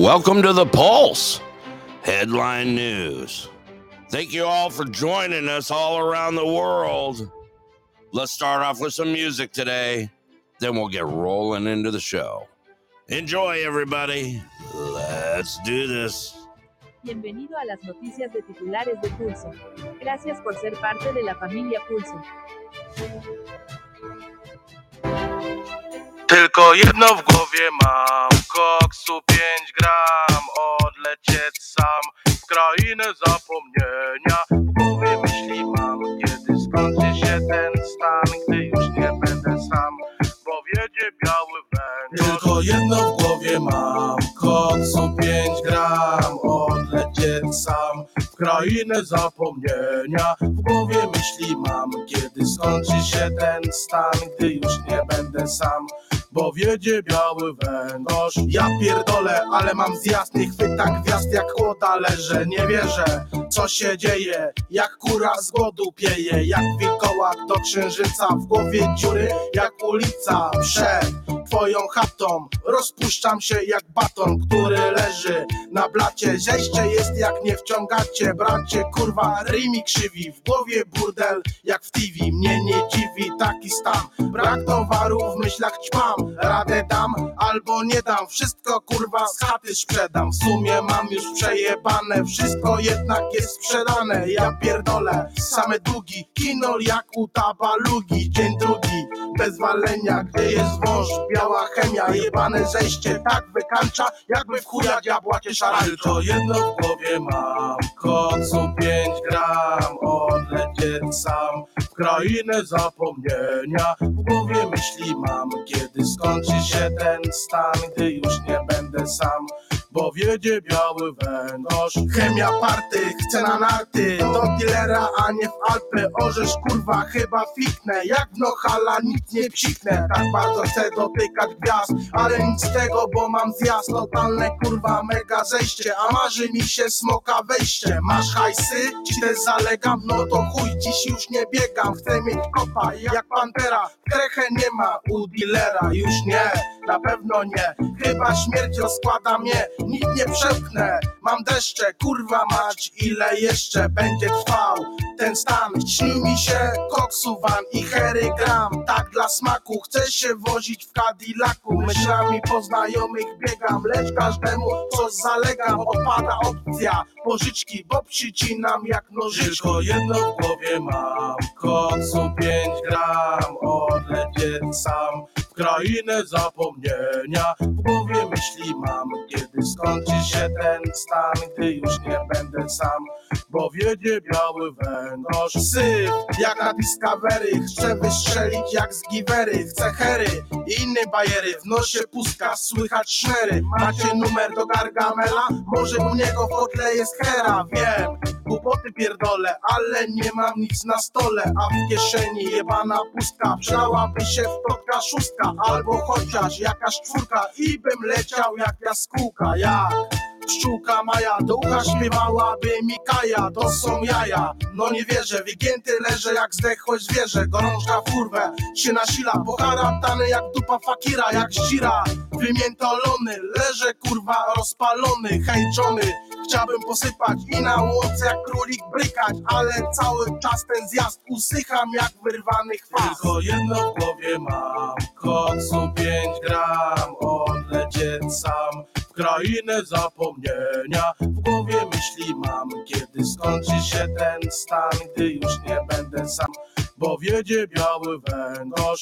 Welcome to the Pulse Headline News. Thank you all for joining us all around the world. Let's start off with some music today, then we'll get rolling into the show. Enjoy, everybody. Let's do this. Bienvenido a las noticias de titulares de Pulso. Gracias por ser parte de la familia Pulso. Tylko jedno w głowie mam. Koksu 5 gram Odlecieć sam. W krainę zapomnienia. W głowie myśli mam Kiedy skończy się ten stan Gdy już nie będę sam. Bo wiedzie biały węgorz Tylko jedno w głowie mam. Koksu 5 gram Odlecieć sam. W krainę zapomnienia. W głowie myśli mam Kiedy skończy się ten stan Gdy już nie będę sam bo wiedzie biały węgorz. Ja pierdolę, ale mam zjazd, nie chwyta gwiazd jak chłoda leżę, nie wierzę, co się dzieje, jak kura z głodu pieje, jak wilkołak do księżyca, w głowie dziury jak ulica, przed twoją chatą, rozpuszczam się jak baton, który leży na blacie, zejście jest jak nie wciągacie, bracie, kurwa, rymi krzywi, w głowie burdel jak w TV, mnie nie dziwi taki stan, brak towaru w myślach ćpam, radę dam albo nie dam, wszystko kurwa z chaty sprzedam, w sumie mam już przejebane, wszystko jednak jest sprzedane, ja pierdolę, same długi, kinol jak u tabalugi, dzień drugi, bez walenia, gdy jest wąż, biała chemia, jebane zejście, tak wykańcza, jakby w chuja diabła cię szarańcza. Tylko jedno w głowie mam, kocu 5 gram, odlecieć sam, w krainę zapomnienia, w głowie myśli mam, kiedy skończy się ten stan, gdy już nie będę sam. Bo wiedzie biały węgorz. Chemia party, na narty Do dealera, a nie w Alpy Orzesz kurwa, chyba fiknę Jak w Nohala nic nie psiknę. Tak bardzo chcę dotykać gwiazd Ale nic z tego, bo mam zjazd. Totalne kurwa, mega zejście A marzy mi się smoka wejście. Masz hajsy? Ci też zalegam? No to chuj, dziś już nie biegam. Chcę mieć kopa jak pantera. Krechę nie ma u dealera. Już nie, na pewno nie. Chyba śmierć rozkłada mnie Nikt nie przepchnę. Mam deszcze, kurwa mać Ile jeszcze będzie trwał? Ten stan Śni mi się koksu van i hery gram. Tak dla smaku Chcę się wozić w Cadillacu. Myślami po znajomych biegam Lecz każdemu coś zalegam Odpada opcja. Pożyczki Bo przycinam jak nożyczki Tylko jedno w głowie mam. Koksu 5 gram Odlecieć sam w krainę zapomnienia. W głowie myśli mam, kiedy skończy się ten stan Gdy już nie będę sam, bo wiedzie biały węgorz Syf, jak na Discovery, chcę wystrzelić jak z giwery Chcę hery i inne bajery, w nosie pustka, słychać szmery. Macie numer do Gargamela? Może u niego w kotle jest hera, wiem Głupoty pierdolę, ale nie mam nic na stole. A w kieszeni jebana pustka Przydałaby się wtotka szóstka Albo chociaż jakaś czwórka I bym leciał jak jaskółka Jak pszczółka Maja Do ucha śpiewałaby Mikaja To są jaja, no nie wierzę Wygięty leżę jak zdechłe zwierzę Gorączka w kurwę. Się nasila Poharatany jak dupa fakira Jak zdzira, wymiętolony Leżę kurwa rozpalony Hejczony Chciałbym posypać i na łące jak królik brykać Ale cały czas ten zjazd usycham jak wyrwany chwast. Tylko jedno w głowie mam Koksu 5 gram Odlecieć sam krainę zapomnienia. W głowie myśli mam Kiedy skończy się ten stan Gdy już nie będę sam Bo wiedzie biały węgorz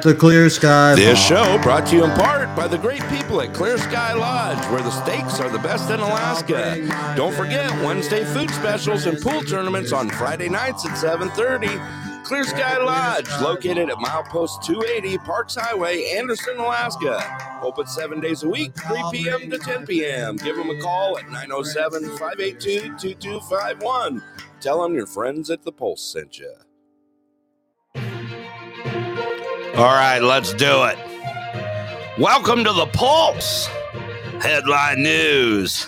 At the Clear Sky. This show brought to you in part by the great people at Clear Sky Lodge, where the steaks are the best in Alaska. Don't forget Wednesday food specials and pool tournaments on Friday nights at 7:30. Clear Sky Lodge, located at milepost 280 Parks Highway, Anderson, Alaska. Open seven days a week, 3 p.m. to 10 p.m. Give them a call at 907 582 2251. Tell them your friends at the Pulse sent you. All right, let's do it. Welcome to the Pulse Headline News.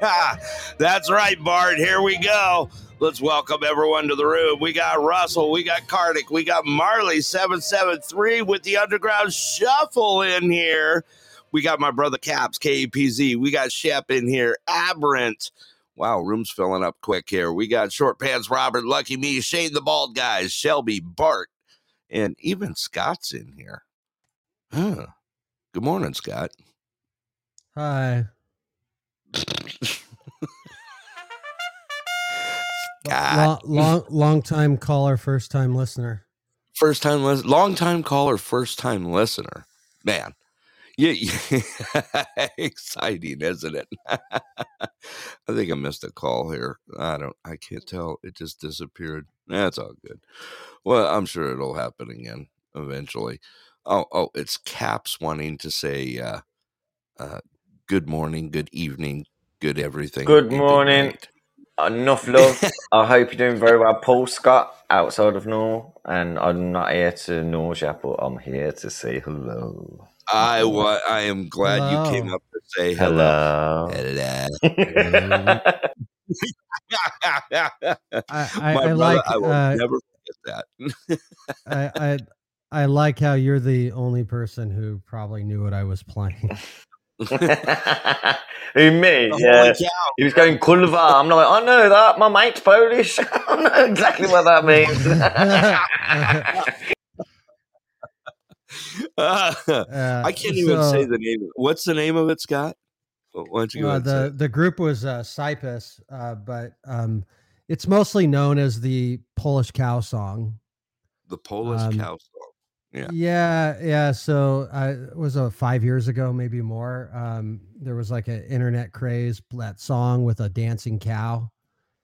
That's right, Bart. Here we go. Let's welcome everyone to the room. We got Russell, we got Kartik, we got Marley 773 with the Underground Shuffle in here. We got my brother Caps, KPZ. We got Shep in here, Aberrant. Wow, room's filling up quick here. We got Short Pants Robert, Lucky Me, Shane the Bald Guys, Shelby, Bart, and even Scott's in here. Huh. Good morning, Scott. Hi. Scott. Long, long, long time caller, first time listener. First time, lis- long time caller, first time listener. Man, yeah, yeah. exciting, isn't it? I think I missed a call here. I don't, I can't tell. It just disappeared. That's all good. Well, I'm sure it'll happen again eventually. Oh, oh, it's Caps wanting to say, uh, uh, good morning, good evening, good everything. Good morning. night. Enough love. I hope you're doing very well, Paul Scott, outside of normal. And I'm not here to nausea, but I'm here to say hello. I wa- I am glad you came up to say hello. Hello. Hello. I, I, brother, like I will uh, never forget that. I, I I like how you're the only person who probably knew what I was playing. Who, me? Holy Yeah. He was going Kulva. I'm like, I know that. My mate's Polish. I know exactly what that means. Uh, Uh, I can't even say the name. What's the name of it, Scott? Why don't you go uh, ahead and say the the group was uh, Cyprus, uh, but um, it's mostly known as the Polish cow song. the Polish um, cow song? Yeah. Yeah, yeah. So uh, it was uh, five years ago, maybe more. Um, there was like an internet craze that song with a dancing cow.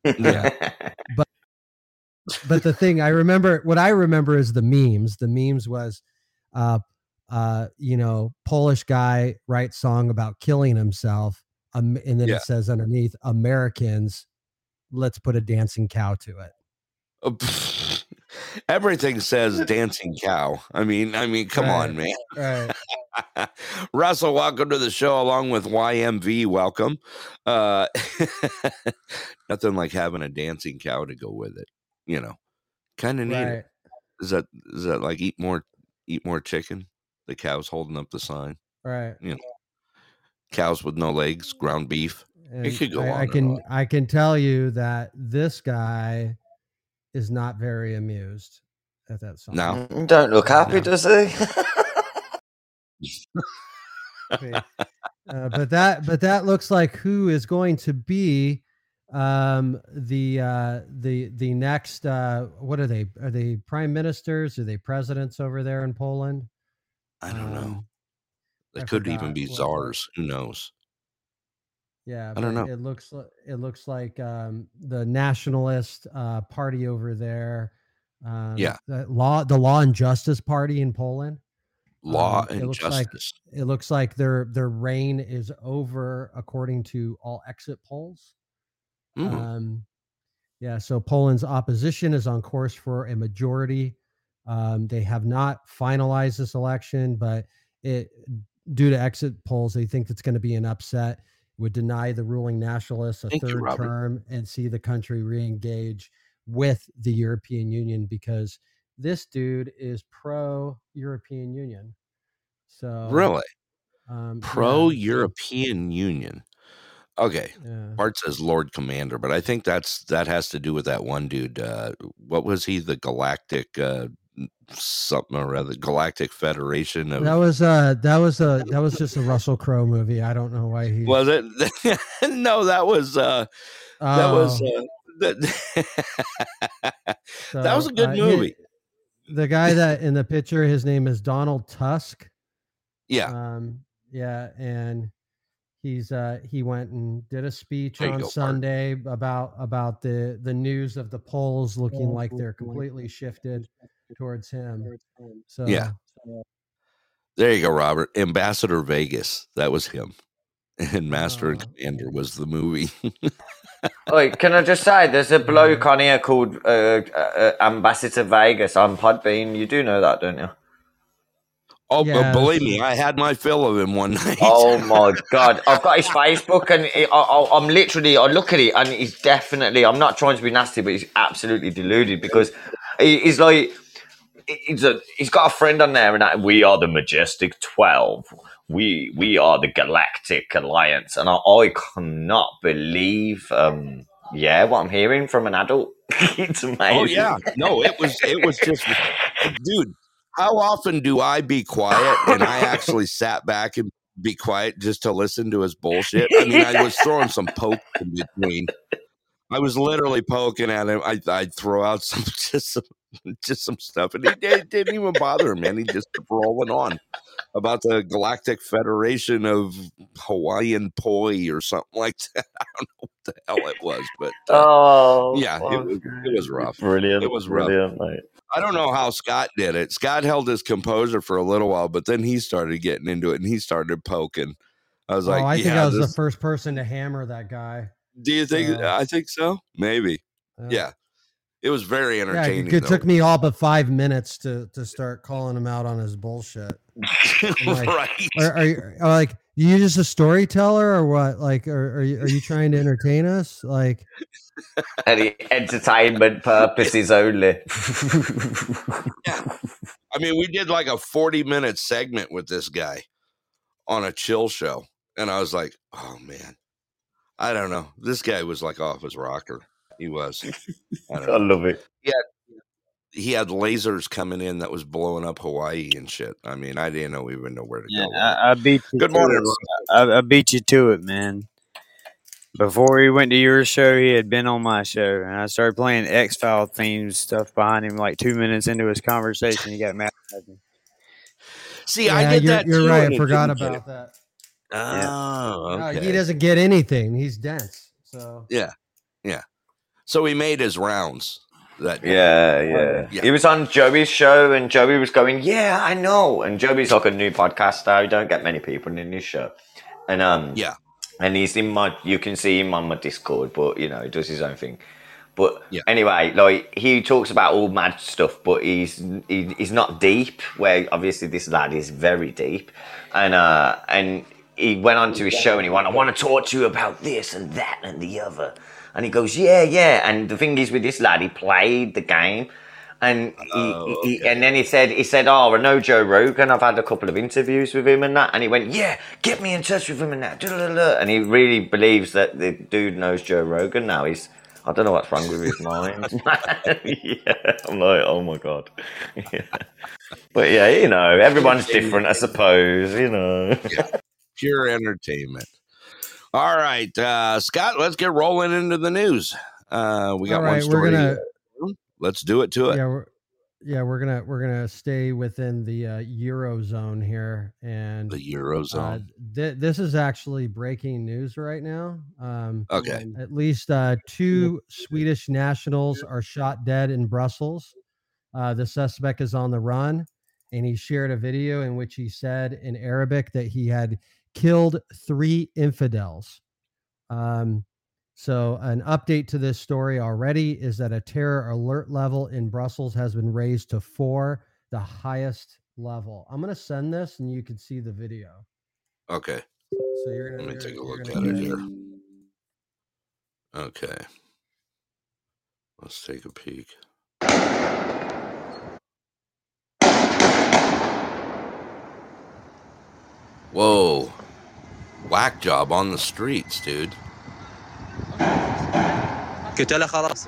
Yeah. But but the thing I remember, what I remember is the memes. The memes was, uh, uh, you know, Polish guy writes song about killing himself, um, and then Yeah. it says underneath Americans, let's put a dancing cow to it. Pfft. Everything says dancing cow. I mean, I mean, come on, man. Right. Russell, welcome to the show along with YMV. Welcome. Uh, nothing like having a dancing cow to go with it. You know, kind of neat. right. Is that is that like eat more eat more chicken? The cow's holding up the sign. Right. You know, Cows with no legs, ground beef. And could go I, on I can on. I can tell you that this guy is not very amused at that song. No. Don't look happy, No. does he? Okay. uh, but that but that looks like who is going to be um the uh the the next uh what are they are they prime ministers are they presidents over there in poland I don't know. Um, They I could even be czars. Who knows? yeah I don't know. it looks like it looks like um the nationalist uh party over there um Yeah. the law the law and justice party in poland Law Um, it and looks like- justice. it looks like their their reign is over according to all exit polls Mm, Um, yeah, so Poland's opposition is on course for a majority. Um, they have not finalized this election, but it due to exit polls, they think it's going to be an upset. Would deny the ruling nationalists a Thank third Robert. term and see the country re-engage with the European Union because this dude is pro European Union. So really? um, Pro European Union. Okay. yeah. Bart says Lord Commander, but I think that's that has to do with that one dude. Uh, what was he? The Galactic uh, something or other, Galactic Federation of. That was uh that was a that was just a Russell Crowe movie. I don't know why he was it? no, that was uh, that was Oh, uh, that, that was a good uh, he- movie. the guy that in the picture, his name is Donald Tusk. yeah. Um, yeah, and he's uh he went and did a speech There on go, Bart. Sunday about about the the news of the polls looking like they're completely shifted towards him. So Yeah. There you go, Robert. Ambassador Vegas. That was him. And Master and Oh. Commander was the movie. Wait, can I just say, there's a bloke on here called uh, uh, Ambassador Vegas on Podbean. You do know that, don't you? Oh, but Yeah, believe me, I had my fill of him one night. Oh my god! I've got his Facebook, and it, I, I, I'm literally I look at it, and he's definitely. I'm not trying to be nasty, but he's absolutely deluded because he, he's like he's a he's got a friend on there, and that, we are the Majestic Twelve. We we are the Galactic Alliance, and I, I cannot believe. um yeah, what I'm hearing from an adult. it's amazing. Oh yeah, no, it was it was just, dude. How often do I be quiet and I actually sat back and be quiet just to listen to his bullshit? I mean, I was throwing some poke in between. I was literally poking at him. I I'd throw out some just some just some stuff, and he did, didn't even bother him, man. He just kept rolling on about the Galactic Federation of Hawaiian Poi or something like that. I don't know what the hell it was, but uh, Oh yeah, it was, it was rough. brilliant. It was rough. brilliant, mate. I don't know how Scott did it. Scott held his composure for a little while, but then he started getting into it and he started poking. I was oh, like, I think I was the first person to hammer that guy. do you think? uh, I think so. Maybe. Uh, Yeah. It was very entertaining. Yeah, it though. took me all but five minutes to to start calling him out on his bullshit. like- right. Are, are you are, like you just a storyteller or what? Like, are, are you are you trying to entertain us? Like, Any entertainment purposes only. yeah. I mean, we did like a 40 minute segment with this guy on a chill show. And I was like, oh man, I don't know. This guy was like off his rocker. He was. I don't I know. love it. Yeah, he had lasers coming in that was blowing up Hawaii and shit. I mean, I didn't know even know where to Yeah, go. with. I, I beat you Good to morning, it. I, I beat you to it, man. Before he went to your show, he had been on my show, and I started playing X File themes stuff behind him. Like two minutes into his conversation, he got mad at me. See, yeah, I did you're, that. you're too, right. I forgot about that. Oh, No, okay. he doesn't get anything. He's dense. So so he made his rounds. That. Yeah, yeah, Yeah. He was on Joey's show, and Joey was going, "Yeah, I know." And Joey's like a new podcaster. You don't get many people in his show, and um, Yeah. and he's in my. You can see him on my Discord, but you know, he does his own thing. But Yeah. anyway, like he talks about all mad stuff, but he's he, he's not deep. Where obviously this lad is very deep, and uh, and he went on to his show and he went, "I want to talk to you about this and that and the other." And he goes, "Yeah, yeah." And the thing is, with this lad, he played the game, and he, Oh, he, and then he said, he said, "Oh, I know Joe Rogan. I've had a couple of interviews with him and that." And he went, "Yeah, get me in touch with him and that." And he really believes that the dude knows Joe Rogan now. He's I don't know what's wrong with his mind. yeah, I'm like, oh my god. Yeah. But yeah, you know, everyone's different, I suppose. You know. Pure entertainment. All right, uh, Scott, let's get rolling into the news. Uh, we got all one right, story. we're gonna Let's do it to it. yeah we're yeah we're gonna we're gonna stay within the uh, eurozone here and The uh, Eurozone. th- this is actually breaking news right now. Um, Okay. At least uh, two Swedish nationals are shot dead in Brussels. Uh, the suspect is on the run, and he shared a video in which he said in Arabic that he had killed three infidels. Um, so, an update to this story already is that a terror alert level in Brussels has been raised to four, the highest level. I'm going to send this and you can see the video. Okay. So, you're going Let me take a look at it here. Okay. Let's take a peek. Whoa Whack job on the streets, dude. قتله خلاص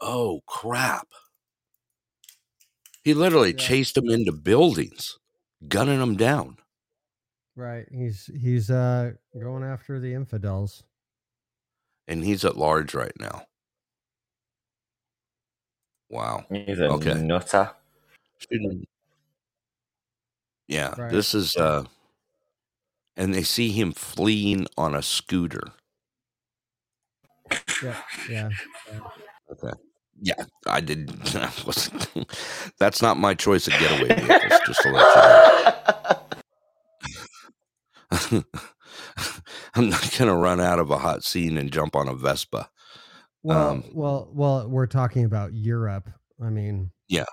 Oh, crap. He literally Yeah. chased them into buildings, gunning them down. Right. He's he's uh going after the infidels. And he's at large right now. Wow. He's a Okay. nutter. Yeah, Right. this is uh and they see him fleeing on a scooter. Yeah. Yeah. Okay. Yeah, I did That's not my choice of getaway vehicles, just to let you know. I'm not gonna run out of a hot scene and jump on a Vespa. Well, Um, well, well, we're talking about Europe. I mean, Yeah.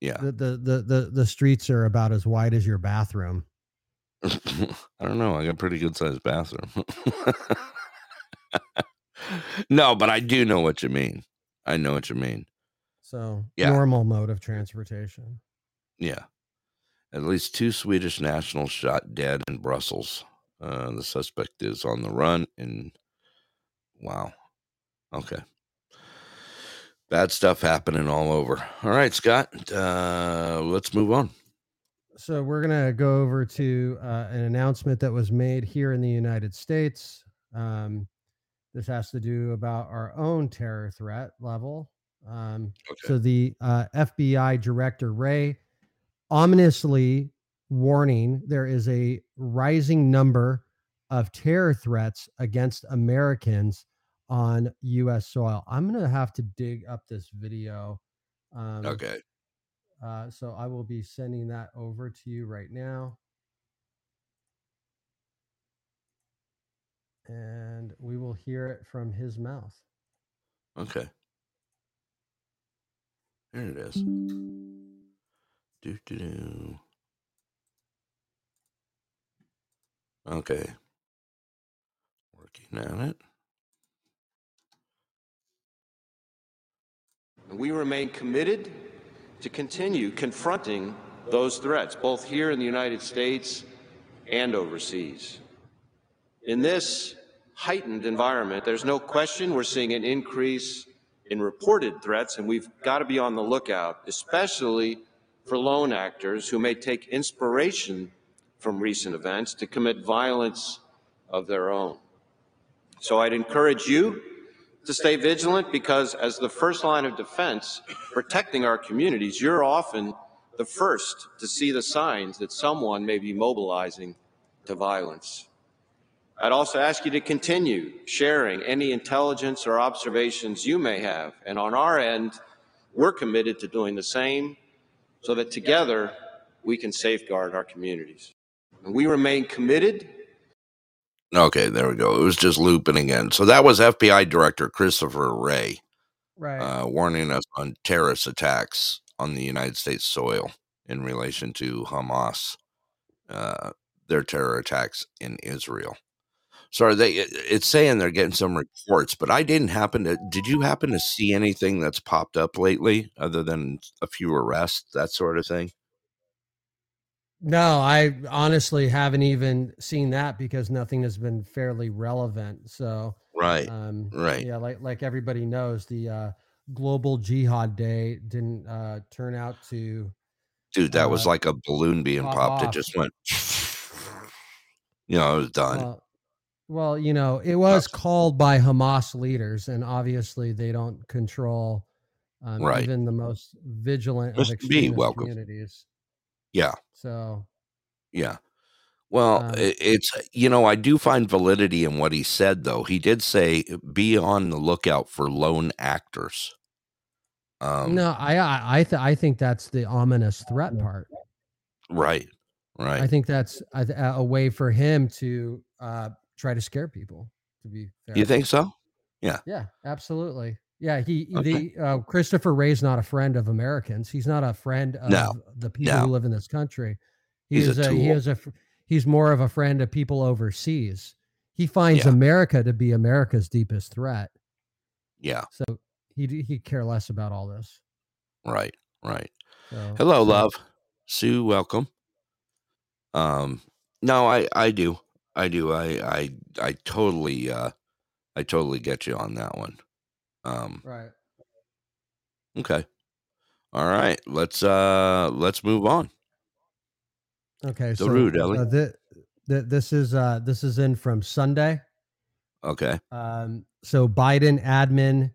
Yeah. The, the the the the streets are about as wide as your bathroom. I don't know. I got a pretty good sized bathroom. no, but I do know what you mean. I know what you mean. So Yeah. normal mode of transportation. Yeah. At least two Swedish nationals shot dead in Brussels. Uh, the suspect is on the run. And wow. Okay. Bad stuff happening all over. All right, Scott. Uh, let's move on. So we're gonna go over to uh, an announcement that was made here in the United States. Um, this has to do about our own terror threat level. Um, Okay. So the uh, FBI director Wray ominously warning there is a rising number of terror threats against Americans on U.S. soil. I'm gonna have to dig up this video. Um, Okay. uh, so I will be sending that over to you right now. And we will hear it from his mouth. Okay. There it is. Do do do. Okay. Working on it. We remain committed to continue confronting those threats, both here in the United States and overseas. In this heightened environment, there's no question we're seeing an increase in reported threats, and we've got to be on the lookout, especially for lone actors who may take inspiration from recent events to commit violence of their own. So I'd encourage you to stay vigilant because, as the first line of defense, protecting our communities, you're often the first to see the signs that someone may be mobilizing to violence. I'd also ask you to continue sharing any intelligence or observations you may have. And on our end, we're committed to doing the same so that together we can safeguard our communities. And we remain committed Okay, there we go. It was just looping again. So that was FBI Director Christopher Wray Right. uh, warning us on terrorist attacks on the United States soil in relation to Hamas, uh, their terror attacks in Israel. So are they? It's saying they're getting some reports, but I didn't happen to. Did you happen to see anything that's popped up lately, other than a few arrests, that sort of thing? No, I honestly haven't even seen that because nothing has been fairly relevant. So, Right. um, right. Yeah, like like everybody knows, the uh, Global Jihad Day didn't uh, turn out to. Dude, that was uh, like a balloon being pop popped. It just went. You know, it was done. Well, well, you know, it was called by Hamas leaders, and obviously they don't control um, Right. even the most vigilant of. B, extremist welcome. communities. Yeah. So, Yeah. Well, Um, i it's you know I do find validity in what he said though. He did say be on the lookout for lone actors. Um, no, I I I, th- I think that's the ominous threat part. right, right. I think that's a, a way for him to uh, try to scare people. To be fair, you think so? Yeah. yeah, absolutely. Yeah, he Okay. the uh, Christopher Wray's not a friend of Americans. He's not a friend of No, the people no. who live in this country. He He's a is a, he is a he's more of a friend of people overseas. He finds Yeah. America to be America's deepest threat. Yeah, So he he he care less about all this. right, right. So, Hello, so- love. Sue, welcome. Um, no, I I do, I do, I I I totally uh, I totally get you on that one. Um, Right. okay, all right. Let's uh let's move on. Okay. So so rude, Ellie. uh, thi- thi- this is uh this is in from Sunday. Okay, Um, so Biden admin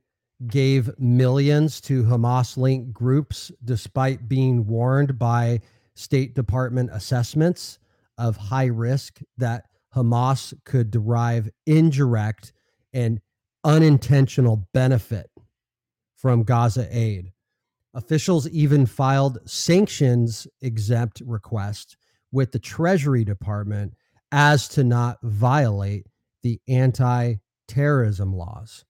gave millions to Hamas linked groups despite being warned by State Department assessments of high risk that Hamas could derive indirect and unintentional benefit from Gaza aid. Officials even filed sanctions exempt requests with the Treasury Department as to not violate the anti terrorism laws.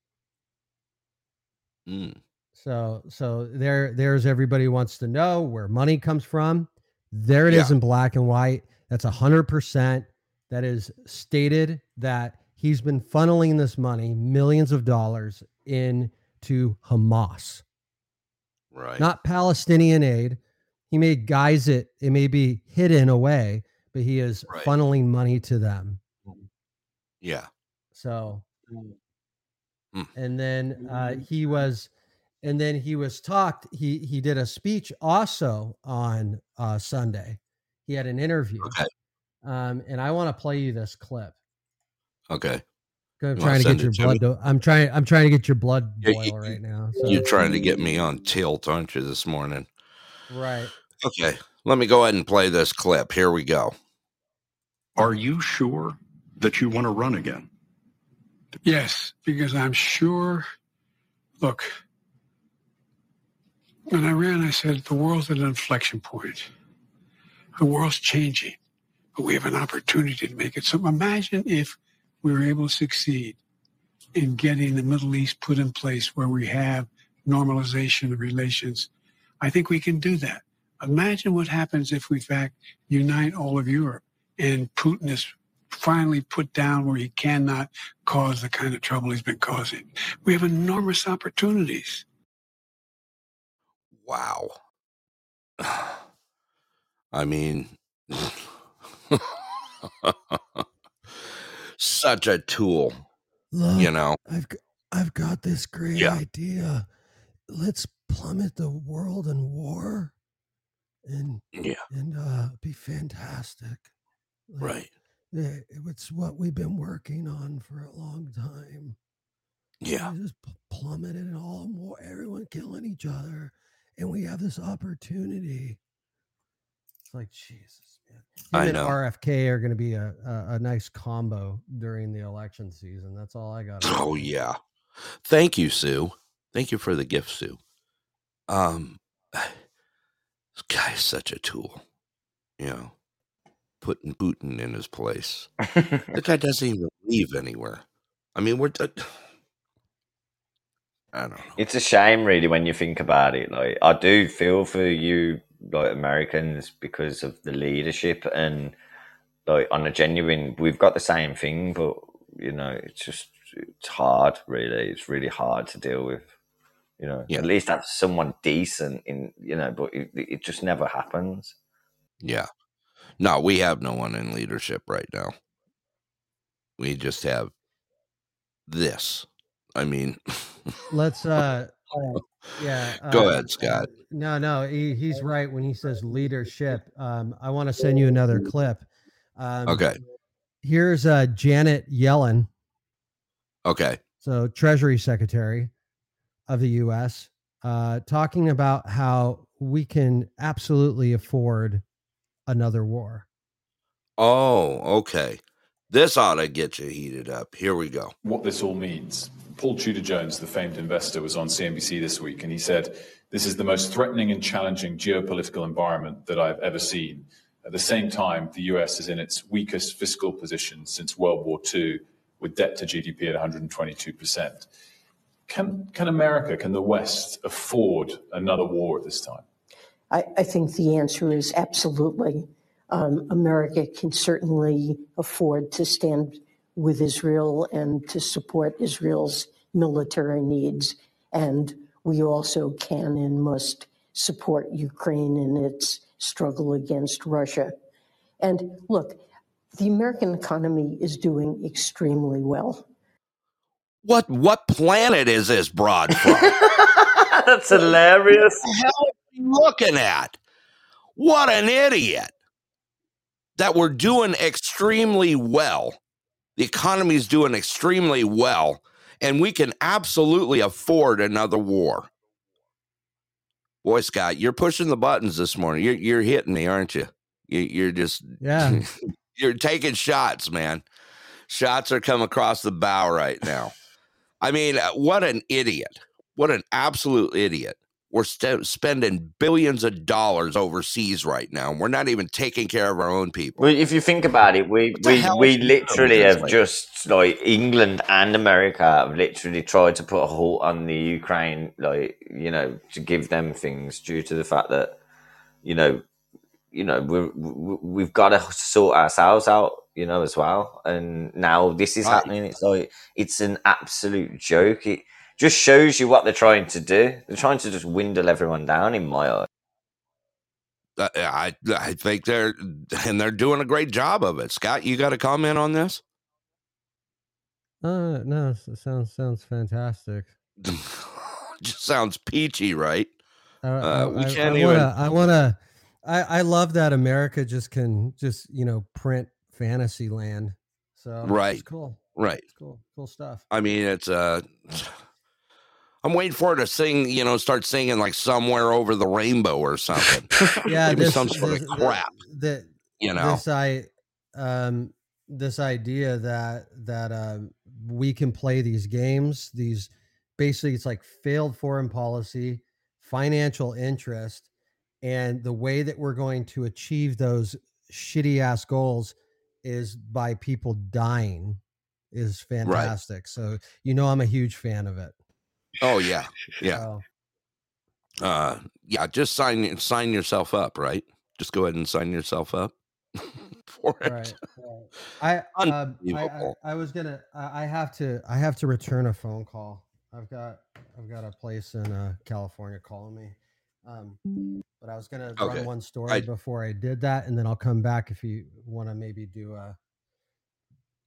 Mm. So so there there's everybody wants to know where money comes from. There it is Yeah. in black and white. That's a hundred percent. That is stated that he's been funneling this money, millions of dollars, into Hamas, Right. not Palestinian aid. He may guise it. It may be hidden away, but he is Right. funneling money to them. yeah. So, Hmm. and then uh, he was, and then he was talked. He he did a speech also on uh, Sunday. He had an interview, Okay. um, and I want to play you this clip. Okay. I'm trying to get your it to blood. To, I'm trying. I'm trying to get your blood Yeah, boil you- right now. So, You're trying to get me on tilt, aren't you, this morning? right. Okay. Let me go ahead and play this clip. Here we go. Are you sure that you want to run again? Yes, because I'm sure. Look, when I ran, I said the world's at an inflection point. The world's changing, but we have an opportunity to make it. So imagine if we were able to succeed in getting the Middle East put in place where we have normalization of relations. I think we can do that. Imagine what happens if we, in fact, unite all of Europe and Putin is finally put down where he cannot cause the kind of trouble he's been causing. We have enormous opportunities. Wow. I mean, such a tool, Look, you know? I've I've got this great Yeah. idea. Let's plummet the world in war, and Yeah. and uh, be fantastic. Like, Right. Yeah, it's what we've been working on for a long time. Yeah. We just plummeted and all more, everyone killing each other, and we have this opportunity. It's like Jesus, man. Him I and know. RFK are going to be a, a a nice combo during the election season. That's all I got. Oh yeah. Thank you, Sue. Thank you for the gift, Sue. Um this guy's such a tool. You know. Putting Putin in his place. The guy doesn't even leave anywhere. I mean, we're uh, I don't know. It's a shame, really, when you think about it. Like, I do feel for you, like Americans, because of the leadership and, like, on a genuine, we've got the same thing, but you know, it's just it's hard. Really, it's really hard to deal with. You know, Yeah. at least have someone decent in. You know, but it, it just never happens. Yeah. No, we have no one in leadership right now. We just have this. I mean, Let's uh yeah. Go uh, ahead, Scott. No, no, he, he's right when he says leadership. Um, I want to send you another clip. Um, okay. Here's uh, Janet Yellen, Okay. so Treasury Secretary of the U.S., uh, talking about how we can absolutely afford another war. Oh, okay. This ought to get you heated up. Here we go. what this all means. Paul Tudor Jones, the famed investor, was on CNBC this week and he said, This is the most threatening and challenging geopolitical environment that I've ever seen. At the same time, the US is in its weakest fiscal position since World War II, with debt to GDP at 122%. Can, can America, can the West afford another war at this time? I, I think the answer is absolutely. Um, America can certainly afford to stand with Israel and to support Israel's military needs. And we also can and must support Ukraine in its struggle against Russia. And look, the American economy is doing extremely well. What what planet is this broad from? That's hilarious. the hell are you looking at? What an idiot. That we're doing extremely well. The economy's doing extremely well, and we can absolutely afford another war. Boy, Scott, you're pushing the buttons this morning. You're you're hitting me, aren't you? you you're just Yeah. you're taking shots, man. Shots are coming across the bow right now. I mean, uh, what an idiot. What an absolute idiot. We're st- spending billions of dollars overseas right now. We're not even taking care of our own people. Well, if you think about it, we What we, we is the matter with literally have lady? just like England and America have literally tried to put a halt on the Ukraine, like you know, to give them things due to the fact that you know, you know, we we've got to sort ourselves out, you know, as well. And now this is happening. It's like it's an absolute joke. It just shows you what they're trying to do. They're trying to just windle everyone down, in my eyes. Uh, I I think they're and they're doing a great job of it. Scott, you got a comment on this? Uh, no, it sounds sounds fantastic. Just sounds peachy, right? I, Uh, we I, can't I even. wanna, I wanna, I, I love that America just can just you know print fantasy land. So Right. it's cool. Right. It's cool, cool stuff. I mean, it's uh I'm waiting for her to sing, you know, start singing like somewhere over the rainbow or something. Yeah, me this, some sort this of crap, the- you know. this I um this idea that that um we can play these games these basically it's like failed foreign policy financial interest and the way that we're going to achieve those shitty ass goals is by people dying is fantastic so you know i'm a huge fan of it Oh yeah. Yeah. Uh yeah, just sign sign yourself up, right? Just go ahead and sign yourself up for it. right, right. I, um, I I I was gonna I I have to I have to return a phone call. I've got I've got a place in uh, California calling me. Um, but I was gonna Okay. run one story I- before I did that, and then I'll come back if you want to maybe do a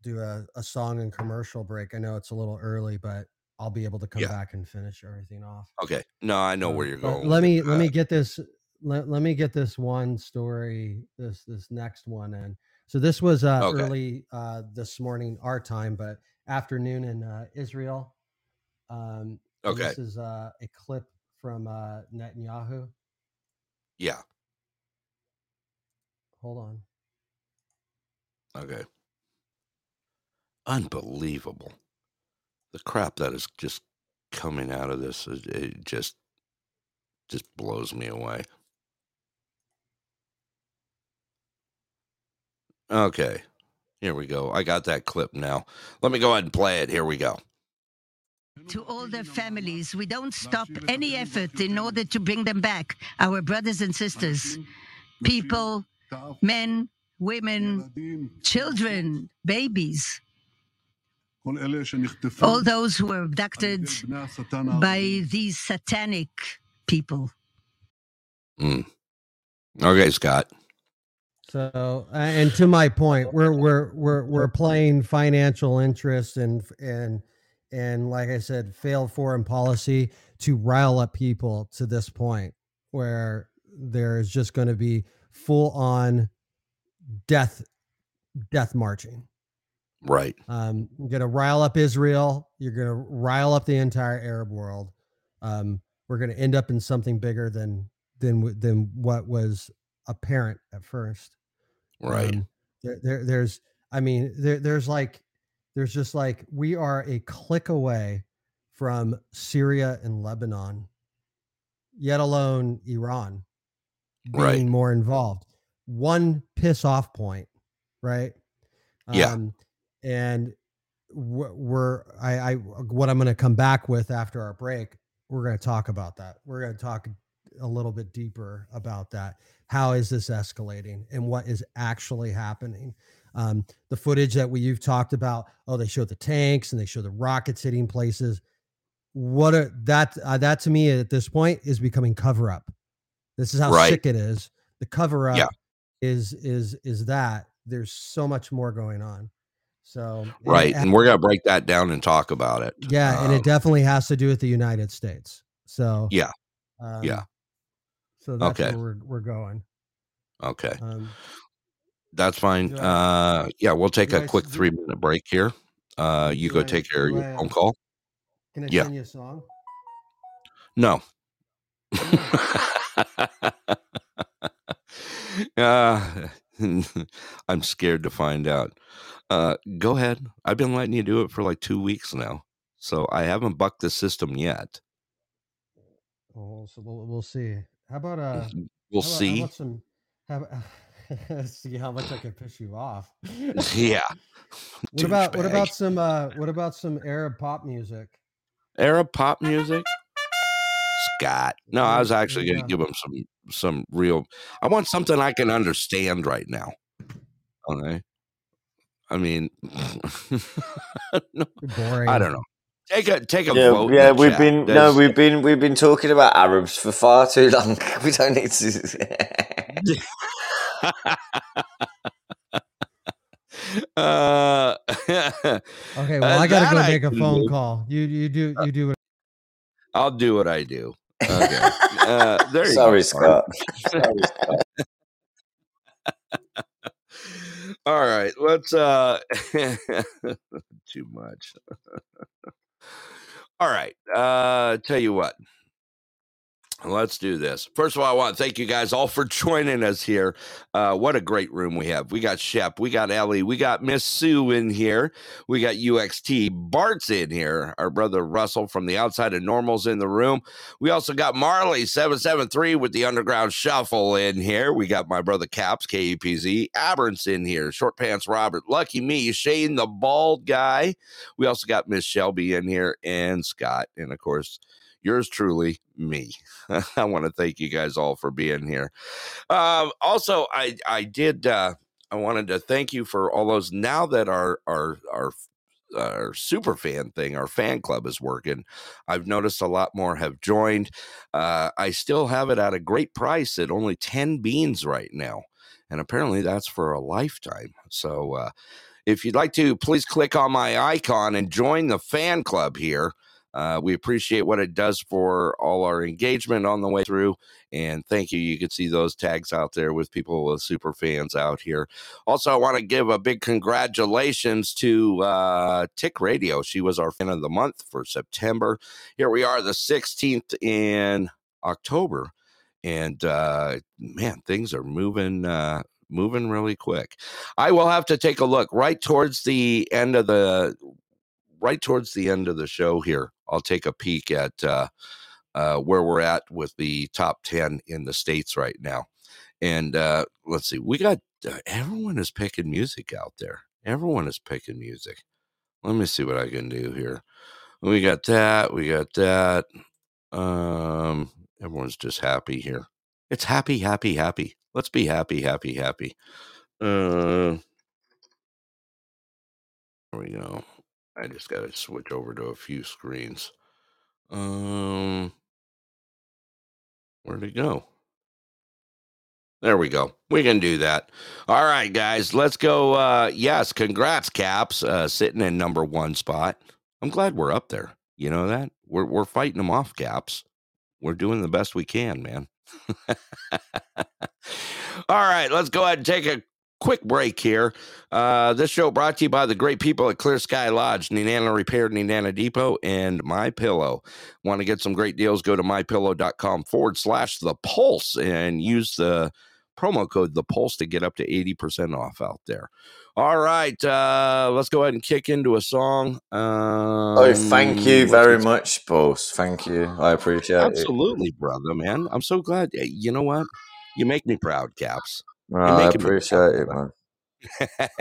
do a, a song and commercial break. I know it's a little early, but I'll be able to come Yeah. back and finish everything off. Okay. No, I know Um, where you're going. Let me let me get this let, let me get this one story this this next one in. So this was uh, Okay. early uh, this morning our time, but afternoon in uh, Israel. Um, Okay. This is uh, a clip from uh, Netanyahu. Yeah. Hold on. Okay. Unbelievable. The crap that is just coming out of this is it just just blows me away. Okay. Here we go. I got that clip now. Let me go ahead and play it. Here we go. to all their families. We don't stop any effort in order to bring them back, our brothers and sisters, people, men, women, children, babies, all those who were abducted by these satanic people. Mm. Okay, Scott. So, uh, and to my point, we're we're we're we're playing financial interest and and and like I said, failed foreign policy to rile up people to this point where there is just going to be full on death death marching. Right. Um, you're going to rile up Israel. You're going to rile up the entire Arab world. Um, we're going to end up in something bigger than than than what was apparent at first. Right. Um, there, there, there's, I mean, there, there's like, there's just like we are a click away from Syria and Lebanon, yet alone Iran being Right. more involved. One piss off point, right? Yeah. Um, and we're I, I what I'm going to come back with after our break. We're going to talk about that. We're going to talk a little bit deeper about that. How is this escalating, and what is actually happening? Um, the footage that we you've talked about. Oh, they show the tanks and they show the rockets hitting places. What are that? Uh, that to me at this point is becoming cover up. This is how Right. sick it is. The cover up Yeah. is is is that there's so much more going on. So Right. ha- And we're to break that down and talk about it. yeah, and Um, it definitely has to do with the United States. So Yeah. um, Yeah. So that's Okay. where we're we're going. Okay. Um, That's fine. Uh, yeah, we'll take a I quick three minute break here. Uh, you go I- take care of your I, phone call. Can I Yeah. sing you a song? No. uh, I'm scared to find out. Uh, go ahead. I've been letting you do it for like two weeks now. So I haven't bucked the system yet. Oh, so we'll, we'll see. How about uh? We'll how about, see. How about some? How see how much I can piss you off. Yeah. What about what about some uh? What about some Arab pop music? Arab pop music? Scott. No, I was Here- here actually going to go. give him some some real. I want something I can understand right now. Okay. I mean, no, Boring. I don't know. Take a take a Yeah, vote. yeah, we've chat. been no, we've been we've been talking about Arabs for far too long. We don't need to. uh, Okay, well, uh, I gotta go I make a phone do. call. You you do you do it. I'll do what I do. Okay. Uh, there you Sorry, go, Scott. Sorry, Scott. All right, let's uh too much. All right. Uh tell you what. Let's do this. First of all, I want to thank you guys all for joining us here. Uh, what a great room we have. We got Shep, we got Ellie, we got Miss Sue in here, we got UXT, Bart's in here, our brother Russell from the outside of normals in the room. We also got Marley 773 with the underground shuffle in here. We got my brother Caps, KEPZ, Aberrance in here, Short Pants Robert, Lucky Me, Shane the bald guy. We also got Miss Shelby in here and Scott, and of course, yours truly, me. I want to thank you guys all for being here. Um, also, I I did uh, I wanted to thank you for all those now that our our our our super fan thing, our fan club is working. I've noticed a lot more have joined. Uh, I still have it at a great price at only 10 beans right now. And apparently that's for a lifetime. So uh, if you'd like to, please click on my icon and join the fan club here. Uh, we appreciate what it does for all our engagement on the way through. And thank you. You can see those tags out there with people with super fans out here. Also, I want to give a big congratulations to uh, Tick Radio. She was our fan of the month for September. Here we are, the 16th in October. And uh, man, things are moving. Uh, moving really quick i will have to take a look right towards the end of the right towards the end of the show here i'll take a peek at uh, uh, where we're at with the top 10 in the states right now. And uh, let's see we got uh, everyone is picking music out there. Everyone is picking music. Let me see what i can do here. We got that we got that. Um everyone's just happy here. It's happy happy happy. Let's be happy happy happy. Uh there we go i just gotta switch over to a few screens um where'd it go there we go. We can do that. All right, guys, let's go. Uh, yes, congrats, Caps, uh, sitting in number one spot. I'm glad we're up there. You know that we're we're fighting them off, Caps. We're doing the best we can, man. All right, let's go ahead and take a quick break here. Uh, this show brought to you by the great people at Clear Sky Lodge, Nenana Repair, Nenana Depot, and My Pillow. Want to get some great deals? Go to mypillow.com forward slash the pulse and use the promo code the pulse to get up to 80% off out there. All right, uh, let's go ahead and kick into a song. Um, oh, thank you very much, boss. Thank you. I appreciate it. Absolutely, brother, man. I'm so glad. eh, You know what? You make me proud, Caps. No, I appreciate it, man.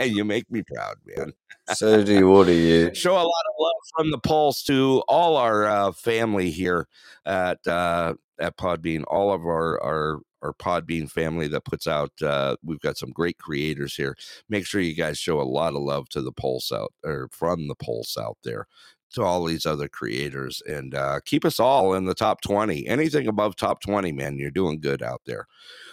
you make me proud, man. So do you, all do you. Show a lot of love from the Pulse to all our uh, family here at uh, at Podbean. All of our our our Podbean family that puts out. Uh, we've got some great creators here. Make sure you guys show a lot of love to the Pulse out or from the Pulse out there to all these other creators and uh, keep us all in the top 20 anything above top 20 man you're doing good out there.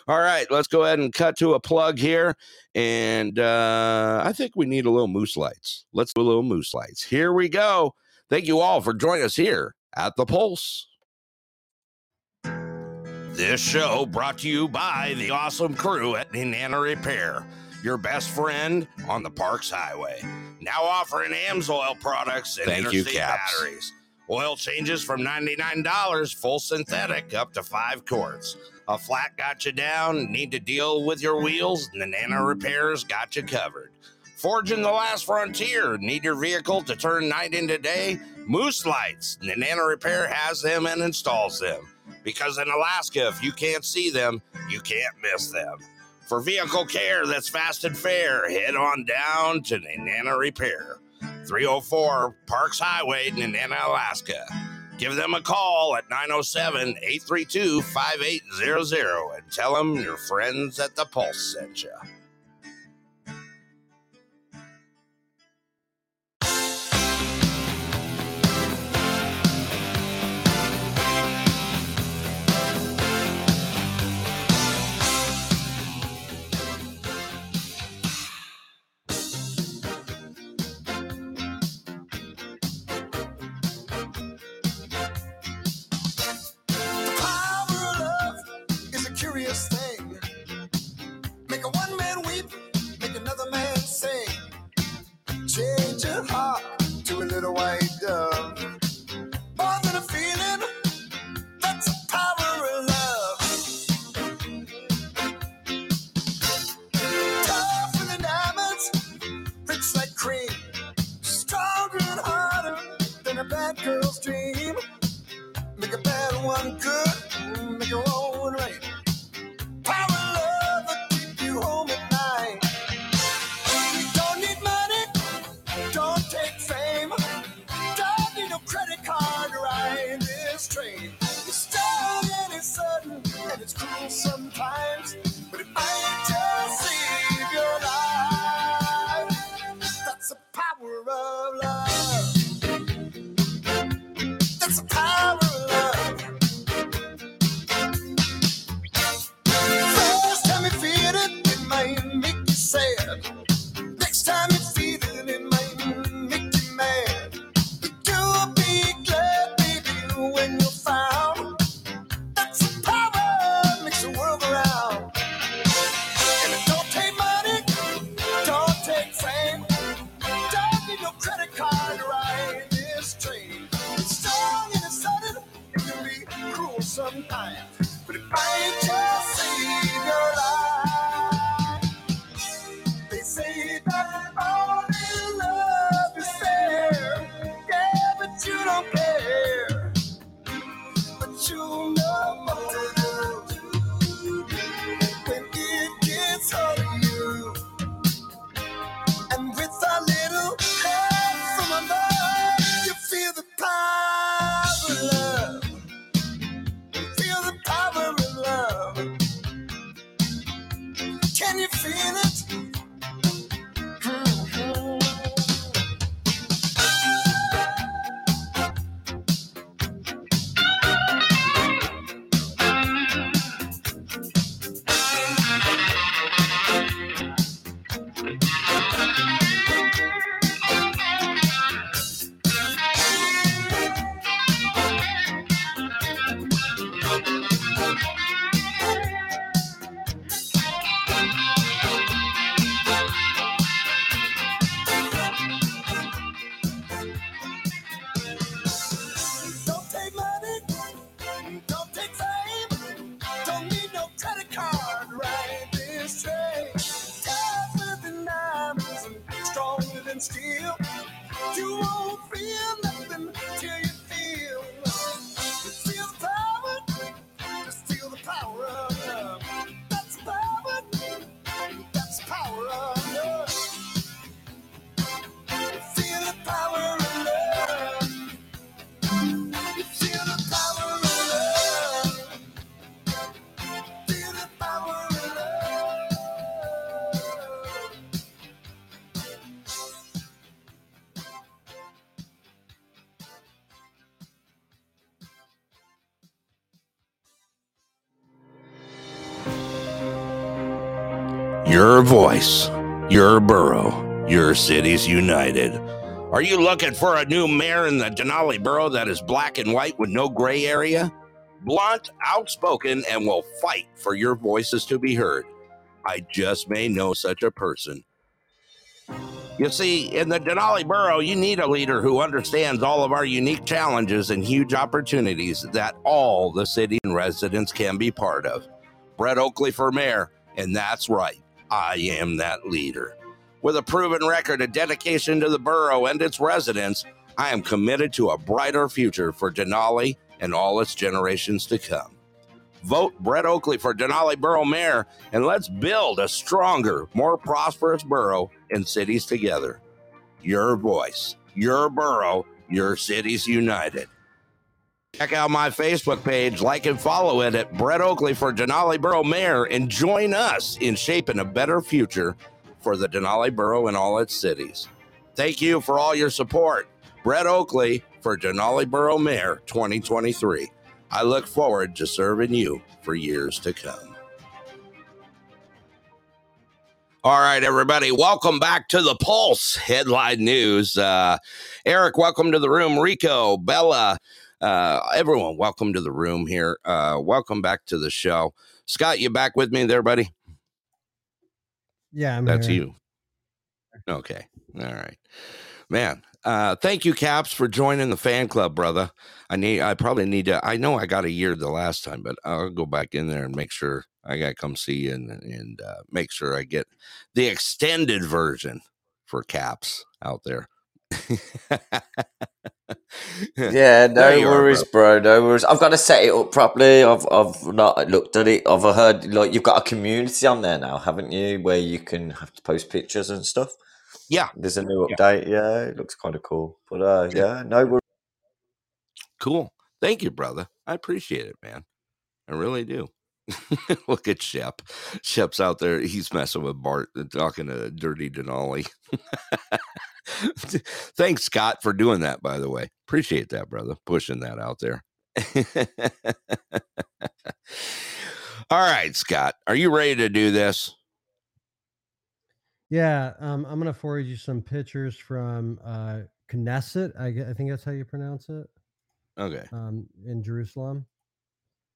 All right let's go ahead and cut to a plug here and uh, i think we need a little moose lights. Let's do a little moose lights. Here we go. Thank you all for joining us here at the pulse. This show brought to you by the awesome crew at Nenana Repair, your best friend on the Parks Highway. Now offering AMSOIL products and Thank interstate you, batteries. Oil changes from $99 full synthetic up to five quarts. A flat got you down, need to deal with your wheels, Nenana Repairs got you covered. Forging the last frontier, need your vehicle to turn night into day? Moose lights, Nenana Repair has them and installs them. Because in Alaska, if you can't see them, you can't miss them. For vehicle care that's fast and fair, head on down to Nenana Repair, 304 Parks Highway, Nenana, Alaska. Give them a call at 907 832 5800 and tell them your friends at the Pulse sent you. Your voice, your borough, your cities united. Are you looking for a new mayor in the Denali borough that is black and white with no gray area? Blunt, outspoken, and will fight for your voices to be heard. I just may know such a person. You see, in the Denali borough, you need a leader who understands all of our unique challenges and huge opportunities that all the city and residents can be part of. Brett Oakley for mayor, and that's right. I am that leader. With a proven record of dedication to the borough and its residents, I am committed to a brighter future for Denali and all its generations to come. Vote Brett Oakley for Denali Borough Mayor, and let's build a stronger, more prosperous borough and cities together. Your voice, your borough, your cities united. Check out my Facebook page, like and follow it at Brett Oakley for Denali Borough Mayor, and join us in shaping a better future for the Denali Borough and all its cities. Thank you for all your support. Brett Oakley for Denali Borough Mayor 2023. I look forward to serving you for years to come. All right, everybody, welcome back to the Pulse Headline News. Uh, Eric, welcome to the room. Rico, Bella, uh, everyone, welcome to the room here. Uh, welcome back to the show. Scott, you back with me there, buddy? Yeah, I'm That's here. you. Okay. All right. Man, uh, thank you, Caps, for joining the fan club, brother. I need I probably need to I know I got a year the last time, but I'll go back in there and make sure I gotta come see you and and uh, make sure I get the extended version for Caps out there. Yeah, no There you are, worries, bro. No worries. I've got to set it up properly. I've I've not looked at it. I've heard like you've got a community on there now, haven't you? Where you can have to post pictures and stuff. Yeah, There's a new update. Yeah, it looks kind of cool. But uh, Yeah. yeah, no worries. Cool. Thank you, brother. I appreciate it, man. I really do. Look at Shep. Shep's out there. He's messing with Bart talking to Dirty Denali. Thanks, Scott, for doing that, by the way. Appreciate that, brother. Pushing that out there. All right, Scott. Are you ready to do this? Yeah, um, I'm gonna forward you some pictures from uh, Knesset. I, I think that's how you pronounce it. Okay. Um, in Jerusalem.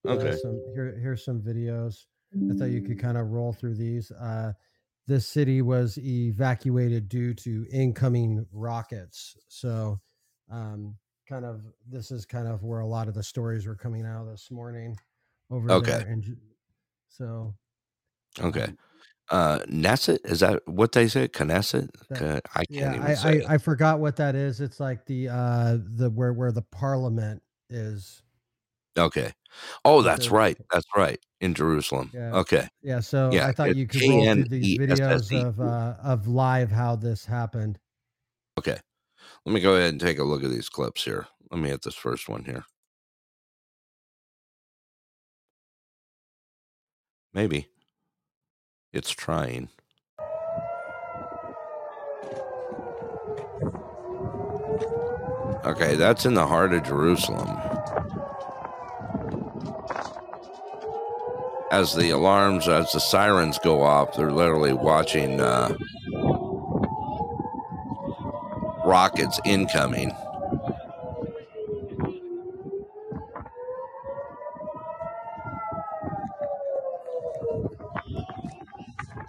Uh, Okay. some here here's some videos. I thought you could kind of roll through these. Uh, this city was evacuated due to incoming rockets. So, um, kind of this is kind of where a lot of the stories were coming out this morning over Okay. there. Ju- so Okay. Uh Knesset? Is that what they say? Knesset? That- I can't yeah, even I, say. I I forgot what that is. It's like the uh the where where the parliament is. Okay. Oh, that's the- right. That's right. In Jerusalem. Yeah. Okay. Yeah, so Yeah, I thought you could roll through these videos of uh of live how this happened. Okay. Let me go ahead and take a look at these clips here. Let me hit this first one here. Maybe. It's trying. Okay, that's in the heart of Jerusalem. As the alarms, as the sirens go off, they're literally watching uh, rockets incoming.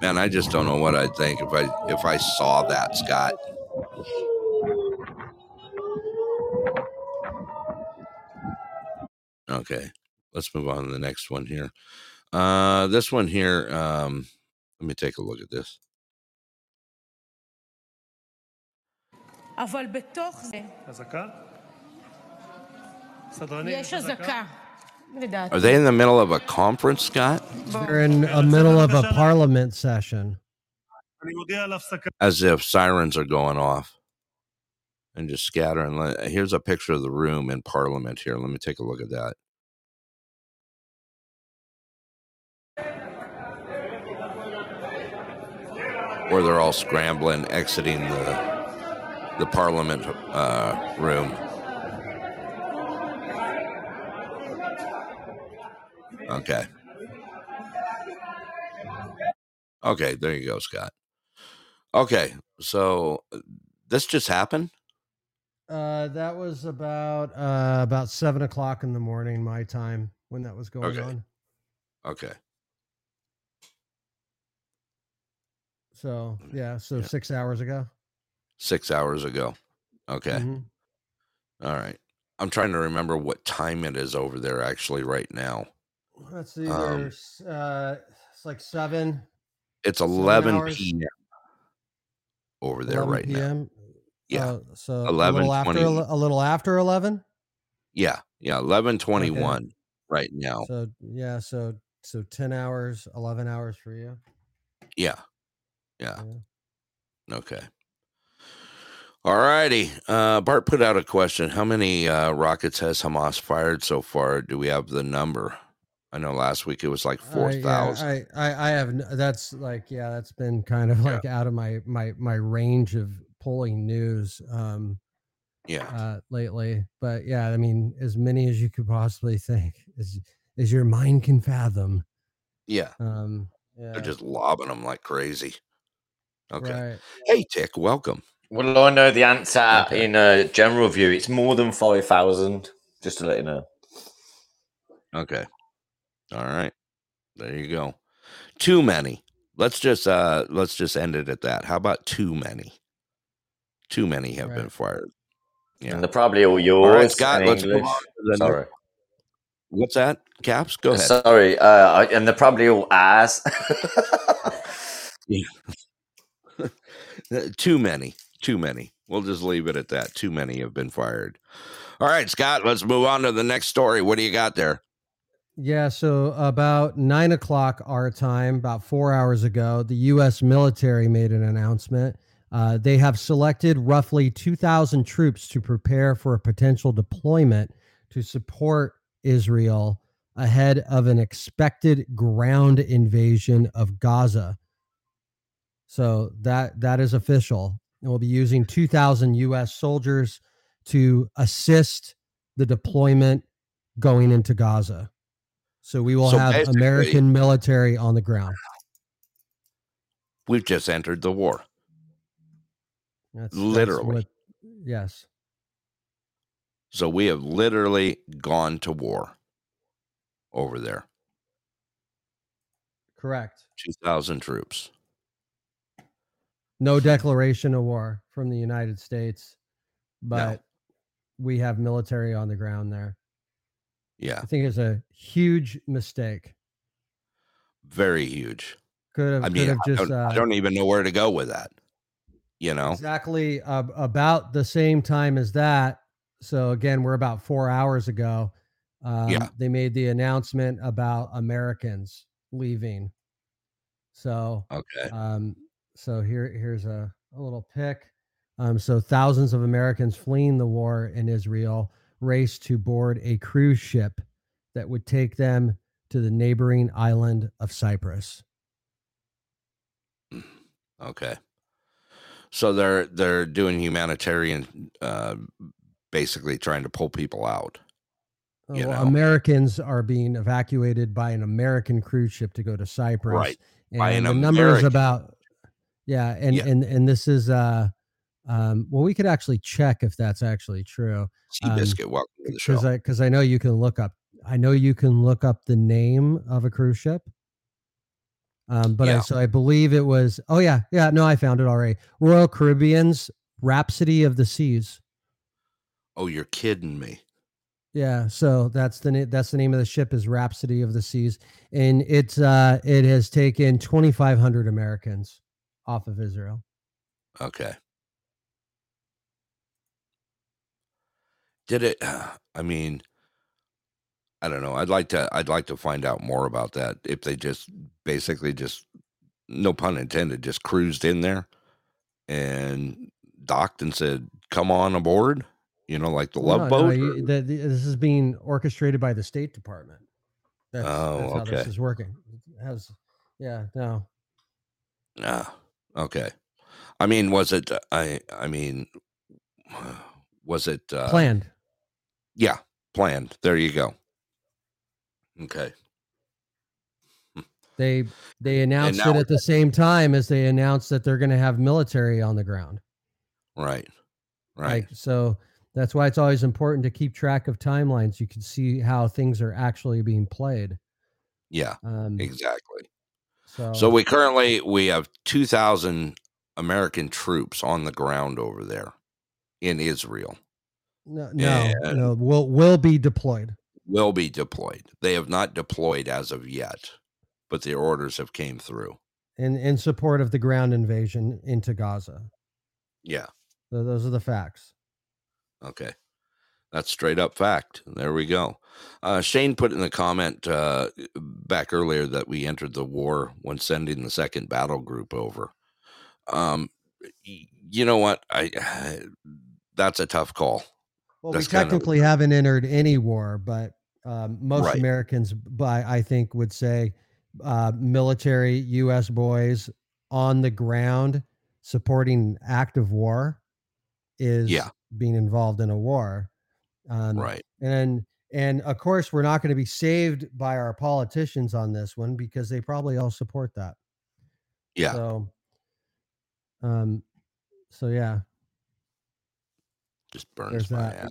Man, I just don't know what I'd think if I if I saw that, Scott. Okay, let's move on to the next one here. Uh, this one here. Um, let me take a look at this. אבל בתוך זה אזעקה? סדרנים, יש אזעקה, לדעתי. Are they in the middle of a conference, Scott? They're in the middle of a parliament session. אני מודיע על הפסקה. As if sirens are going off and just scattering. Let- Here's a picture of the room in Parliament here. Let me take a look at that. Where they're all scrambling, exiting the the Parliament uh, room. Okay. Okay, there you go, Scott. Okay, so uh, this just happened. Uh, that was about uh about seven o'clock in the morning my time when that was going Okay. on. Okay. So yeah, so six hours ago. six hours ago. Okay. Mhm. All right. I'm trying to remember what time it is over there actually right now. Let's see. Um, There's uh, it's like seven. It's seven 11 hours. p.m. over there 11 right now. Yeah. Uh, so a 11, little after 20. ele- a little after eleven. Yeah, yeah, eleven twenty one right now. So yeah, so so ten hours, eleven hours for you. Yeah. Yeah. Okay. All righty. Uh, Bart put out a question. How many uh, rockets has Hamas fired so far? Do we have the number? I know last week it was like four I, yeah. I, I I have that's like yeah, that's been kind of like out of my my my range of pulling news. Um, yeah. uh, lately. But yeah, I mean, as many as you could possibly think, as as your mind can fathom. yeah. Um, yeah, They're just lobbing them like crazy. Okay. right. Hey, Tick, welcome. Well, I know the answer in a general view. It's more than 5,000, just to let you know. Okay. All right. There you go. Too many. Let's just uh let's just end it at that. How about too many? Too many have been fired. Yeah. And they're probably all yours. All right, Scott, let's move English. on to the next- Sorry. What's that? Caps? Go ahead. Sorry. Uh, and they're probably all ours. Too many. Too many. We'll just leave it at that. Too many have been fired. All right, Scott, let's move on to the next story. What do you got there? Yeah, so about nine o'clock our time, about four hours ago, the U.S. military made an announcement. Uh, they have selected roughly 2,000 troops to prepare for a potential deployment to support Israel ahead of an expected ground invasion of Gaza. So that that is official. And we'll be using 2,000 U.S. soldiers to assist the deployment going into Gaza. So we will So have American military on the ground. We've just entered the war. That's, that's Literally. what- yes. So we have literally gone to war over there. Correct. 2,000 troops. No declaration of war from the United States, but we have military on the ground there. Yeah, I think it's a huge mistake. very huge. Could have I could mean, have I, just don't, I uh, don't even know where to go with that. You know? exactly uh, about the same time as that. So again, we're about four hours ago. Um, Yeah. They made the announcement about Americans leaving. So Okay. Um, so here here's a, a little pic. Um, so thousands of Americans fleeing the war in Israel raced to board a cruise ship that would take them to the neighboring island of Cyprus. Okay. So they're they're doing humanitarian uh basically trying to pull people out. You Well, know. Americans are being evacuated by an American cruise ship to go to Cyprus. Right. And By an the number is about yeah, and Yeah. and and this is uh um well we could actually check if that's actually true. Um, Seabiscuit, welcome to the because show. I because I know you can look up I know you can look up the name of a cruise ship. Um, but I, so I believe it was oh yeah yeah no I found it already Royal Caribbean's Rhapsody of the Seas Oh, you're kidding me. yeah so that's the na- that's the name of the ship is Rhapsody of the Seas and it's uh it has taken 2,500 Americans off of Israel Okay. Did it I mean I don't know. I'd like to I'd like to find out more about that if they just basically just no pun intended just cruised in there and docked and said come on aboard, you know, like the love No, no, boat. you- the- the- this is being orchestrated by the State Department that's, Oh, that's how this is working it has yeah no Ah, okay. I mean, was it? uh, I I mean, was it uh, planned Yeah, planned. There you go. Okay. They they announced it at the same time as they announced that they're going to have military on the ground. Right. Right. Like so that's why it's always important to keep track of timelines. You can see how things are actually being played. yeah. Um, Exactly. So So we currently we have two thousand American troops on the ground over there in Israel. no no, and- no will will be deployed. Will be deployed. They have not deployed as of yet, but the orders have came through. in in support of the ground invasion into Gaza. Yeah. So those are the facts. Okay. That's straight up fact. There we go. Uh, Shane put in the comment uh, back earlier that we entered the war when sending the second battle group over. Um, you know what? I that's a tough call. Well, That's we technically haven't entered any war, but um, most Right. Americans, by I think, would say uh, military U.S. boys on the ground supporting active war is Yeah. being involved in a war. Um, Right. And and of course, we're not going to be saved by our politicians on this one because they probably all support that. Yeah. So, um, so yeah, Just burns there's my that.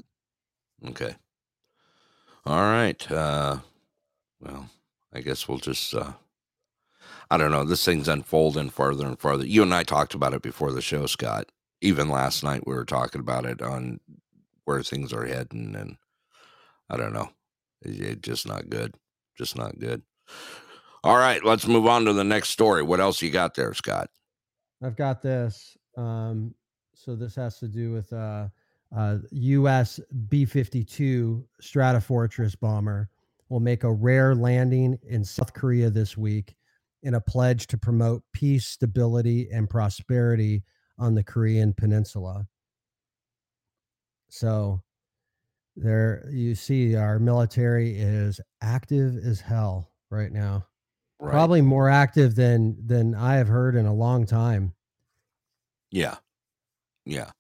Okay. All right. Uh, well, I guess we'll just. Uh, I don't know. This thing's unfolding farther and farther. You and I talked about it before the show, Scott. Even last night, we were talking about it on where things are heading, and I don't know. It, it just not good. Just not good. All right, let's move on to the next story. What else you got there, Scott? I've got this. Um, so this has to do with uh, uh, U.S. B-52 Stratofortress bomber will make a rare landing in South Korea this week in a pledge to promote peace, stability, and prosperity on the Korean Peninsula. So there you see our military is active as hell right now. Right. Probably more active than than I have heard in a long time. Yeah. Yeah.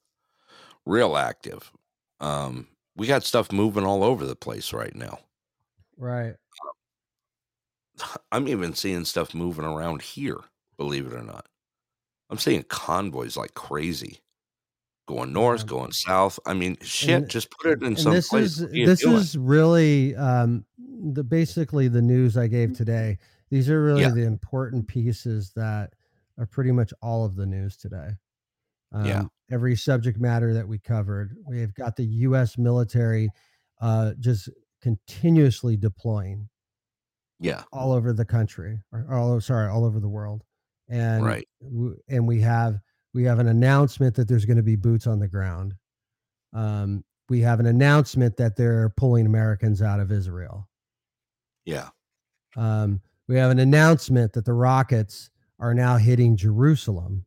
Real active. Um, we got stuff moving all over the place right now. Right. I'm even seeing stuff moving around here, believe it or not. I'm seeing convoys like crazy. Going north, going south. I mean, shit, And- just put it in some this place. is this doing? is really um the basically the news I gave today. These are really Yeah. the important pieces that are pretty much all of the news today. Um, Yeah. Every subject matter that we covered, we have got the U.S. military uh, just continuously deploying Yeah. all over the country, or all sorry, all over the world, and Right. and we have we have an announcement that there's going to be boots on the ground. Um, we have an announcement that they're pulling Americans out of Israel. Yeah. Um, we have an announcement that the rockets are now hitting Jerusalem.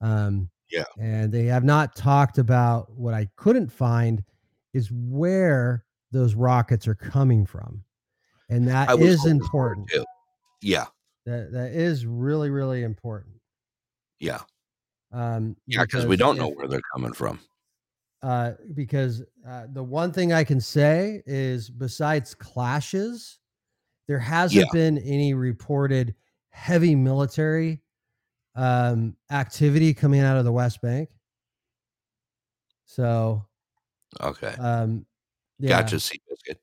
Um, Yeah. and they have not talked about what I couldn't find is where those rockets are coming from, and that is hoping for it important. Yeah. That that is really really important. Yeah. Um, Yeah, because we don't know where they're coming from. uh, because uh, the one thing I can say is, besides clashes, there hasn't Yeah. been any reported heavy military um, activity coming out of the West Bank. So, Okay. um, yeah. Gotcha, Seabiscuit.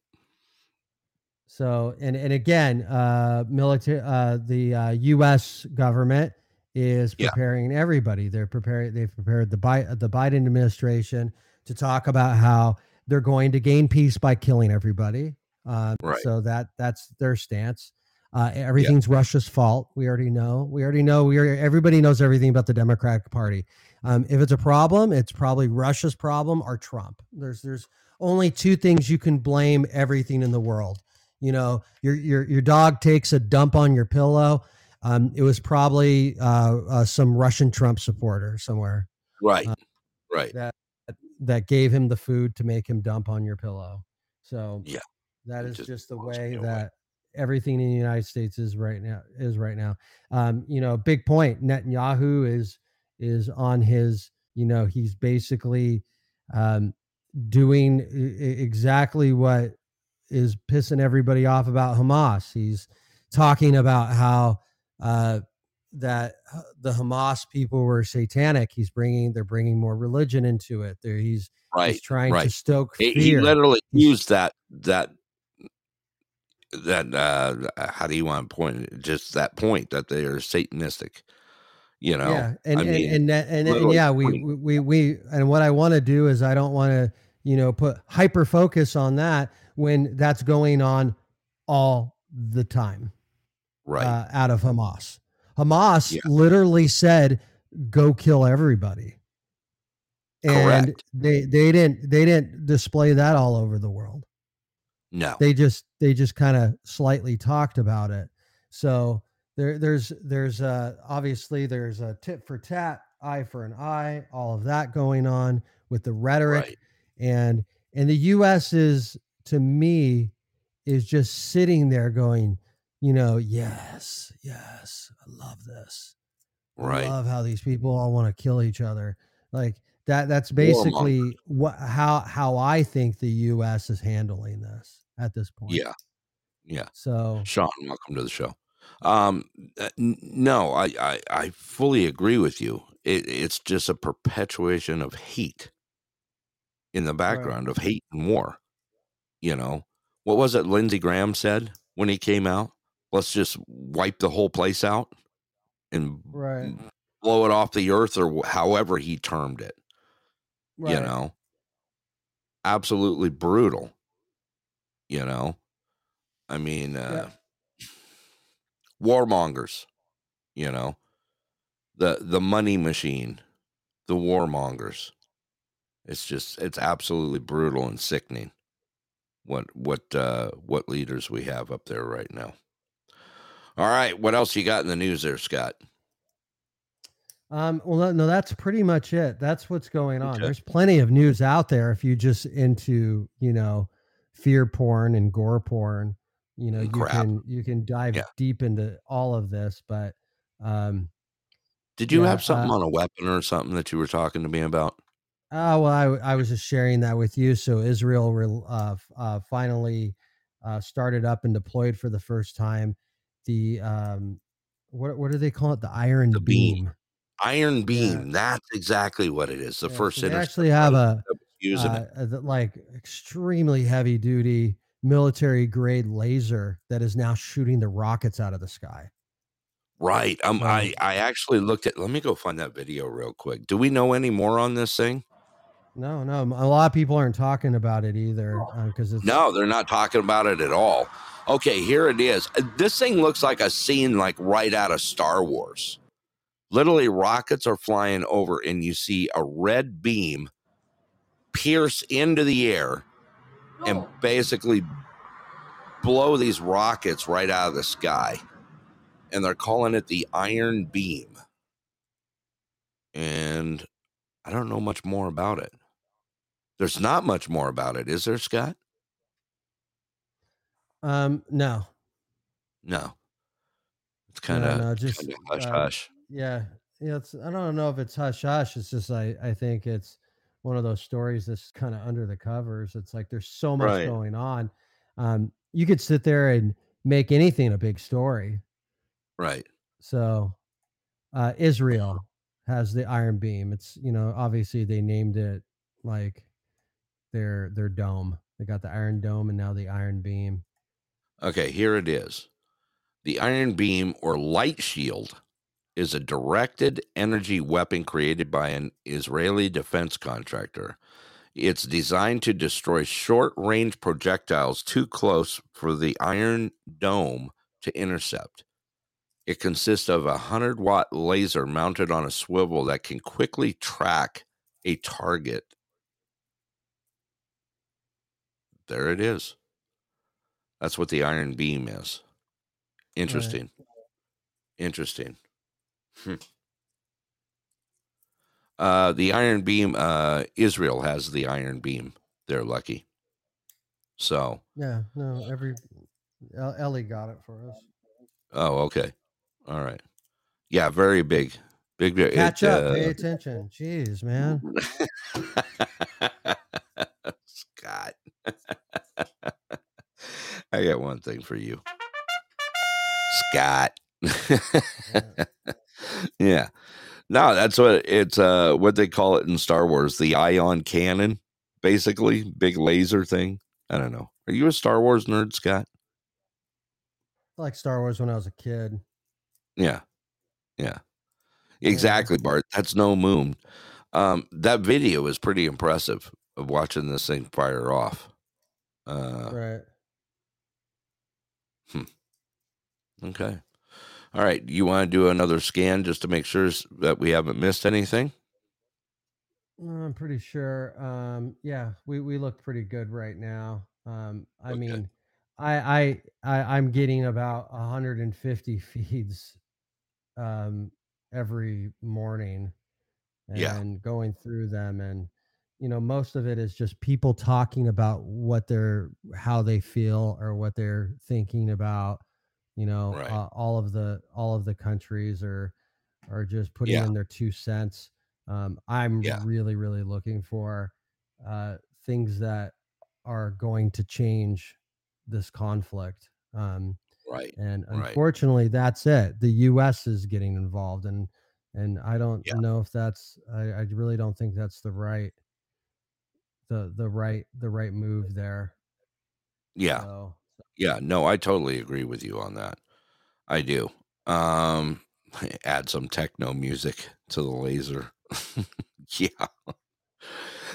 So and and again, uh, military, uh, the uh, U.S. government is Yeah. preparing everybody. They're preparing. They've prepared the Bi- the Biden administration to talk about how they're going to gain peace by killing everybody. Um, Right. So that that's their stance. Uh, everything's Russia's fault. We already know. We already know. We are, everybody knows everything about the Democratic Party. Um, if it's a problem, it's probably Russia's problem or Trump. There's there's only two things you can blame everything in the world. You know, your your your dog takes a dump on your pillow. Um, it was probably uh, uh, some Russian Trump supporter somewhere Right. Uh, right. that that gave him the food to make him dump on your pillow. So Yeah. that is just just the way that everything in the United States is right now is right now. Um, you know, big point. Netanyahu is is on his. You know, he's basically um, doing exactly what is pissing everybody off about Hamas. He's talking about how uh, that uh, the Hamas people were satanic. He's bringing they're bringing more religion into it. There he's Right. he's trying right. to stoke He, fear. he literally He's- used that that that uh how do you want to point it? just that point that they are satanistic you know yeah and I and, mean, and and, and yeah we, we we we and what i want to do is i don't want to you know put hyper focus on that when that's going on all the time right uh, out of hamas hamas Yeah. literally said go kill everybody and Correct. they they didn't they didn't display that all over the world. No. They just they just kind of slightly talked about it. So there there's there's uh obviously there's a tit for tat, eye for an eye, all of that going on with the rhetoric Right. and and the US is to me is just sitting there going, you know, yes, yes, I love this. Right. I love how these people all want to kill each other. Like that that's basically what how how I think the US is handling this at this point. Yeah. Yeah. So Sean, welcome to the show. Um, uh, no, I, I, I fully agree with you. It, it's just a perpetuation of hate in the background of hate and war. You know, what was it Lindsey Graham said when he came out? Let's just wipe the whole place out and right. blow it off the earth or however he termed it. You know, absolutely brutal. You know, I mean, uh, warmongers, you know, the the money machine, the warmongers. It's just it's absolutely brutal and sickening. What what uh what leaders we have up there right now. All right, what else you got in the news there, Scott? Um, well, no- that's pretty much it. That's what's going on. Okay. There's plenty of news out there if you just into, you know, fear porn and gore porn. You know, you crap. can you can dive Yeah. deep into all of this, but um Did you yeah, have something uh, on a weapon or something that you were talking to me about? Oh well, I, I was just sharing that with you. So Israel uh, uh, finally uh, started up and deployed for the first time the um, what what do they call it? The Iron the Beam. Iron beam. That's exactly what it is. The Yeah, first so they actually have a using uh, it. like extremely heavy duty military grade laser that is now shooting the rockets out of the sky. Right. Um, So- I I actually looked at. Let me go find that video real quick. Do we know any more on this thing? No, no, a lot of people aren't talking about it either because it's No, they're not talking about it at all. Okay, here it is. This thing looks like a scene like right out of Star Wars. Literally, rockets are flying over, and you see a red beam pierce into the air and basically blow these rockets right out of the sky. And they're calling it the Iron Beam. And I don't know much more about it. There's not much more about it, is there, Scott? Um no No. It's kind of no, just hush um, hush. Yeah, yeah. It's I don't know if it's hush hush. It's just I I think it's one of those stories that's kind of under the covers. It's like there's so much Right. going on. Um, you could sit there and make anything a big story. Right. So, uh, Israel has the Iron Beam. It's you know obviously they named it like their their dome. They got the Iron Dome and now the Iron Beam. Okay, here it is. The Iron Beam or Light Shield is a directed energy weapon created by an Israeli defense contractor. It's designed to destroy short range projectiles too close for the Iron Dome to intercept. It consists of a 100 watt laser mounted on a swivel that can quickly track a target. There it is. That's what the Iron Beam is. Interesting. Interesting. Hmm. Uh, the Iron Beam, uh, Israel has the Iron Beam. They're lucky. So, Yeah, no, every Ellie got it for us. oh, okay. All right. Yeah, very big. Big, big. Catch it, up, pay uh, attention. Jeez, man. Scott. I got one thing for you. Scott. yeah. No, that's what it's uh what they call it in Star Wars, the ion cannon, basically, big laser thing. I don't know. Are you a Star Wars nerd, Scott? I like Star Wars when I was a kid. Yeah. Yeah. Exactly, Bart. That's no moon. Um, that video is pretty impressive of watching this thing fire off. Uh, right. Okay. All right. You want to do another scan just to make sure that we haven't missed anything? I'm pretty sure. Um, yeah, we we look pretty good right now. Um, I mean, I I, I I'm getting about 150 feeds um, every morning Yeah. and going through them and you know most of it is just people talking about what they're how they feel or what they're thinking about you know Right. uh, all of the all of the countries are are just putting Yeah. in their two cents um, i'm Yeah. really really looking for uh, things that are going to change this conflict um, Right. and Right. unfortunately that's it the us is getting involved and and i don't Yeah. know if that's I, I really don't think that's the right the the right the right move there Yeah. so Yeah. No, I totally agree with you on that. I do. Um, add some techno music to the laser. yeah.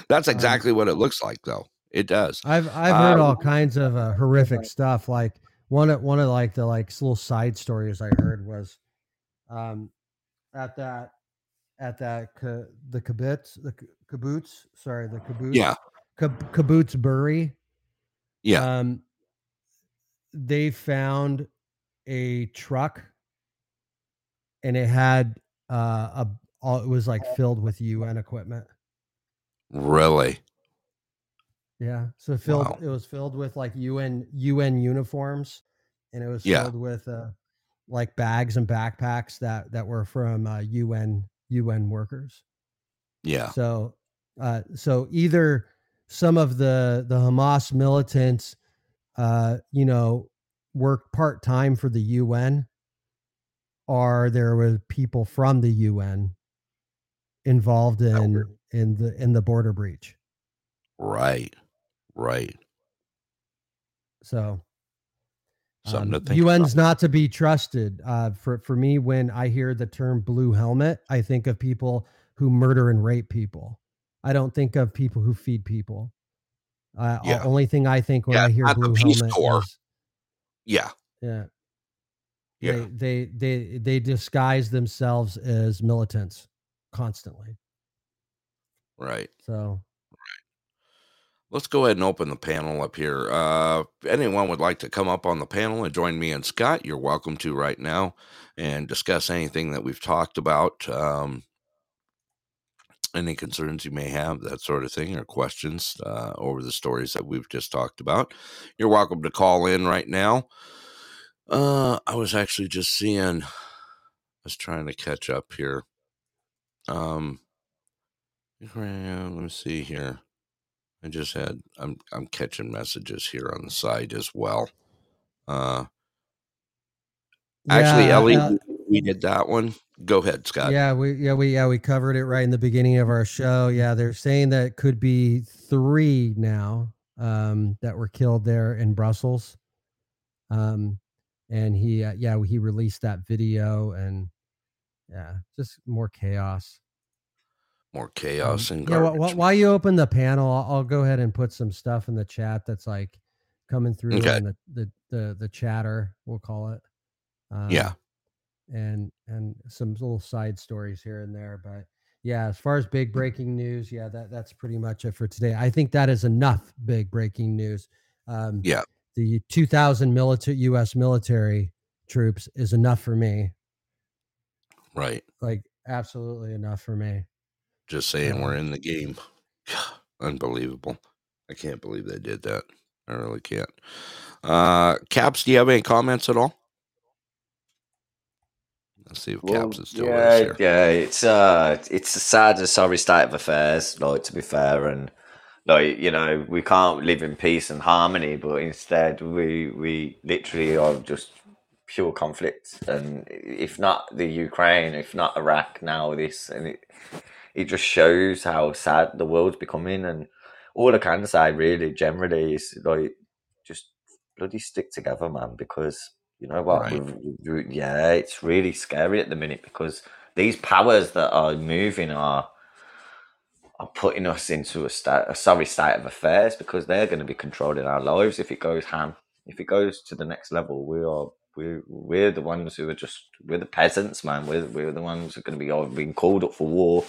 That's um, exactly what it looks like, though. It does. i've i've heard all kinds of uh, horrific stuff like one of one of like the like little side stories i heard was um at that at that ka, the kibbutz the kibbutz sorry the kibbutz Yeah. Kib- kibbutz Be'eri Yeah. um they found a truck and it had uh a all it was like filled with UN equipment. Really? Yeah. So filled Wow. it was filled with like UN UN uniforms and it was Yeah. filled with uh like bags and backpacks that that were from uh, UN UN workers. Yeah. So uh so either some of the the Hamas militants uh you know work part-time for the UN or there were people from the UN involved in in the in the border breach. Right. Right. So Something um, to think UN's not to be trusted. Uh, for for me, when I hear the term blue helmet, I think of people who murder and rape people. I don't think of people who feed people. Uh, Yeah. Only thing I think when Yeah, I hear blue helmet Corps. is Yeah. yeah. Yeah. They, they they they disguise themselves as militants constantly. Right. So Let's go ahead and open the panel up here. Uh, if anyone would like to come up on the panel and join me and Scott, you're welcome to right now and discuss anything that we've talked about, um, any concerns you may have, that sort of thing, or questions uh, over the stories that we've just talked about. You're welcome to call in right now. Uh, I was actually just seeing, I was trying to catch up here. Um, let me see here. I just had I'm I'm catching messages here on the side as well. Uh actually Ellie uh, we did that one. Go ahead, Scott. Yeah, we yeah we yeah we covered it right in the beginning of our show. Yeah, they're saying that it could be three now um, that were killed there in Brussels. Um, and he uh, yeah he released that video and yeah just more chaos. More Um, chaos and yeah, garbage. wh- wh- while you open the panel, I'll, I'll go ahead and put some stuff in the chat that's like coming through Okay. the, the the the chatter. We'll call it. Um, Yeah. And and some little side stories here and there but yeah as far as big breaking news yeah that that's pretty much it for today i think that is enough big breaking news um Yeah. the 2000 military us military troops is enough for me Right. like absolutely enough for me Just saying we're in the game. Unbelievable. I can't believe they did that. I really can't. Uh Caps, do you have any comments at all? Let's see if Caps is still yeah, here. yeah, it's uh, it's a sad and sorry state of affairs. Like to be fair, and like you know, we can't live in peace and harmony, but instead, we we literally are just pure conflict. And if not the Ukraine, if not Iraq, now this, and it it just shows how sad the world's becoming. And all I can say, really, generally, is like just bloody stick together, man, because you know what? Right. yeah, it's really scary at the minute because these powers that are moving are are putting us into a state, a sorry state of affairs because they're going to be controlling our lives if it goes ham. If it goes to the next level, we are we we're the ones who are just we're the peasants, man. We're we're the ones who are going to be all being called up for war.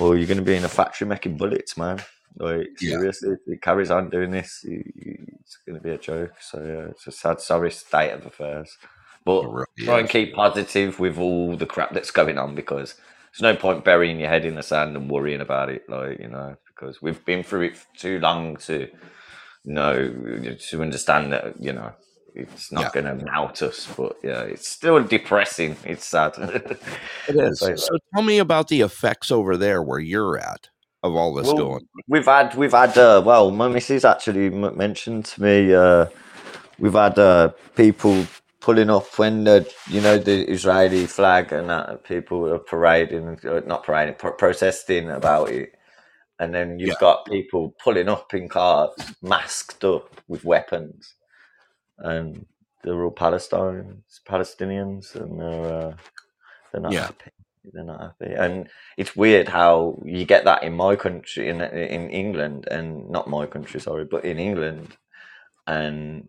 or you're going to be in a factory making bullets, man. Like Yeah. seriously, if it carries on doing this, you, it's going to be a joke. So yeah, it's a sad, sorry state of affairs. But try and keep positive with all the crap that's going on because there's no point burying your head in the sand and worrying about it. Like you know, because we've been through it for too long to know to understand that you know it's not Yeah. going to melt us. But yeah, it's still depressing. It's sad. It is. So, So tell me about the effects over there where you're at of all this Well, going. We've had we've had uh, well, my missus actually mentioned to me uh, we've had uh, people pulling up when the you know the Israeli flag and that people are parading, uh, not parading, pro- protesting about it, and then you've Yeah. got people pulling up in cars, masked up with weapons, and they're all Palestinians, Palestinians, and they're uh, they're not Yeah. happy. They're not happy, and it's weird how you get that in my country, in in England, and not my country, sorry, but in England, and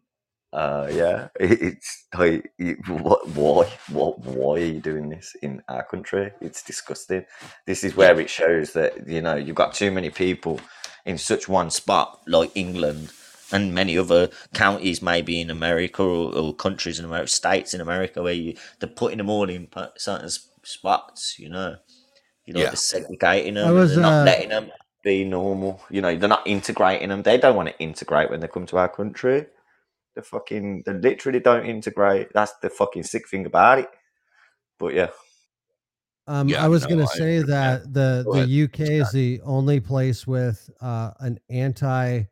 uh, yeah, it, it's like, you- what, why, what, why are you doing this in our country? It's disgusting. This is where it shows that you know you've got too many people in such one spot, like England and many other counties, maybe in America or, or countries in America, states in America, where you they're putting them all in certain spots. You know, you know, Yeah. they're segregating them. I and was, they're not uh, letting them be normal. You know, they're not integrating them. They don't want to integrate when they come to our country. They fucking, they literally don't integrate. That's the fucking sick thing about it. But yeah, Um, Yeah, I was no, going to say that the Go the ahead. UK is the only place with uh, an anti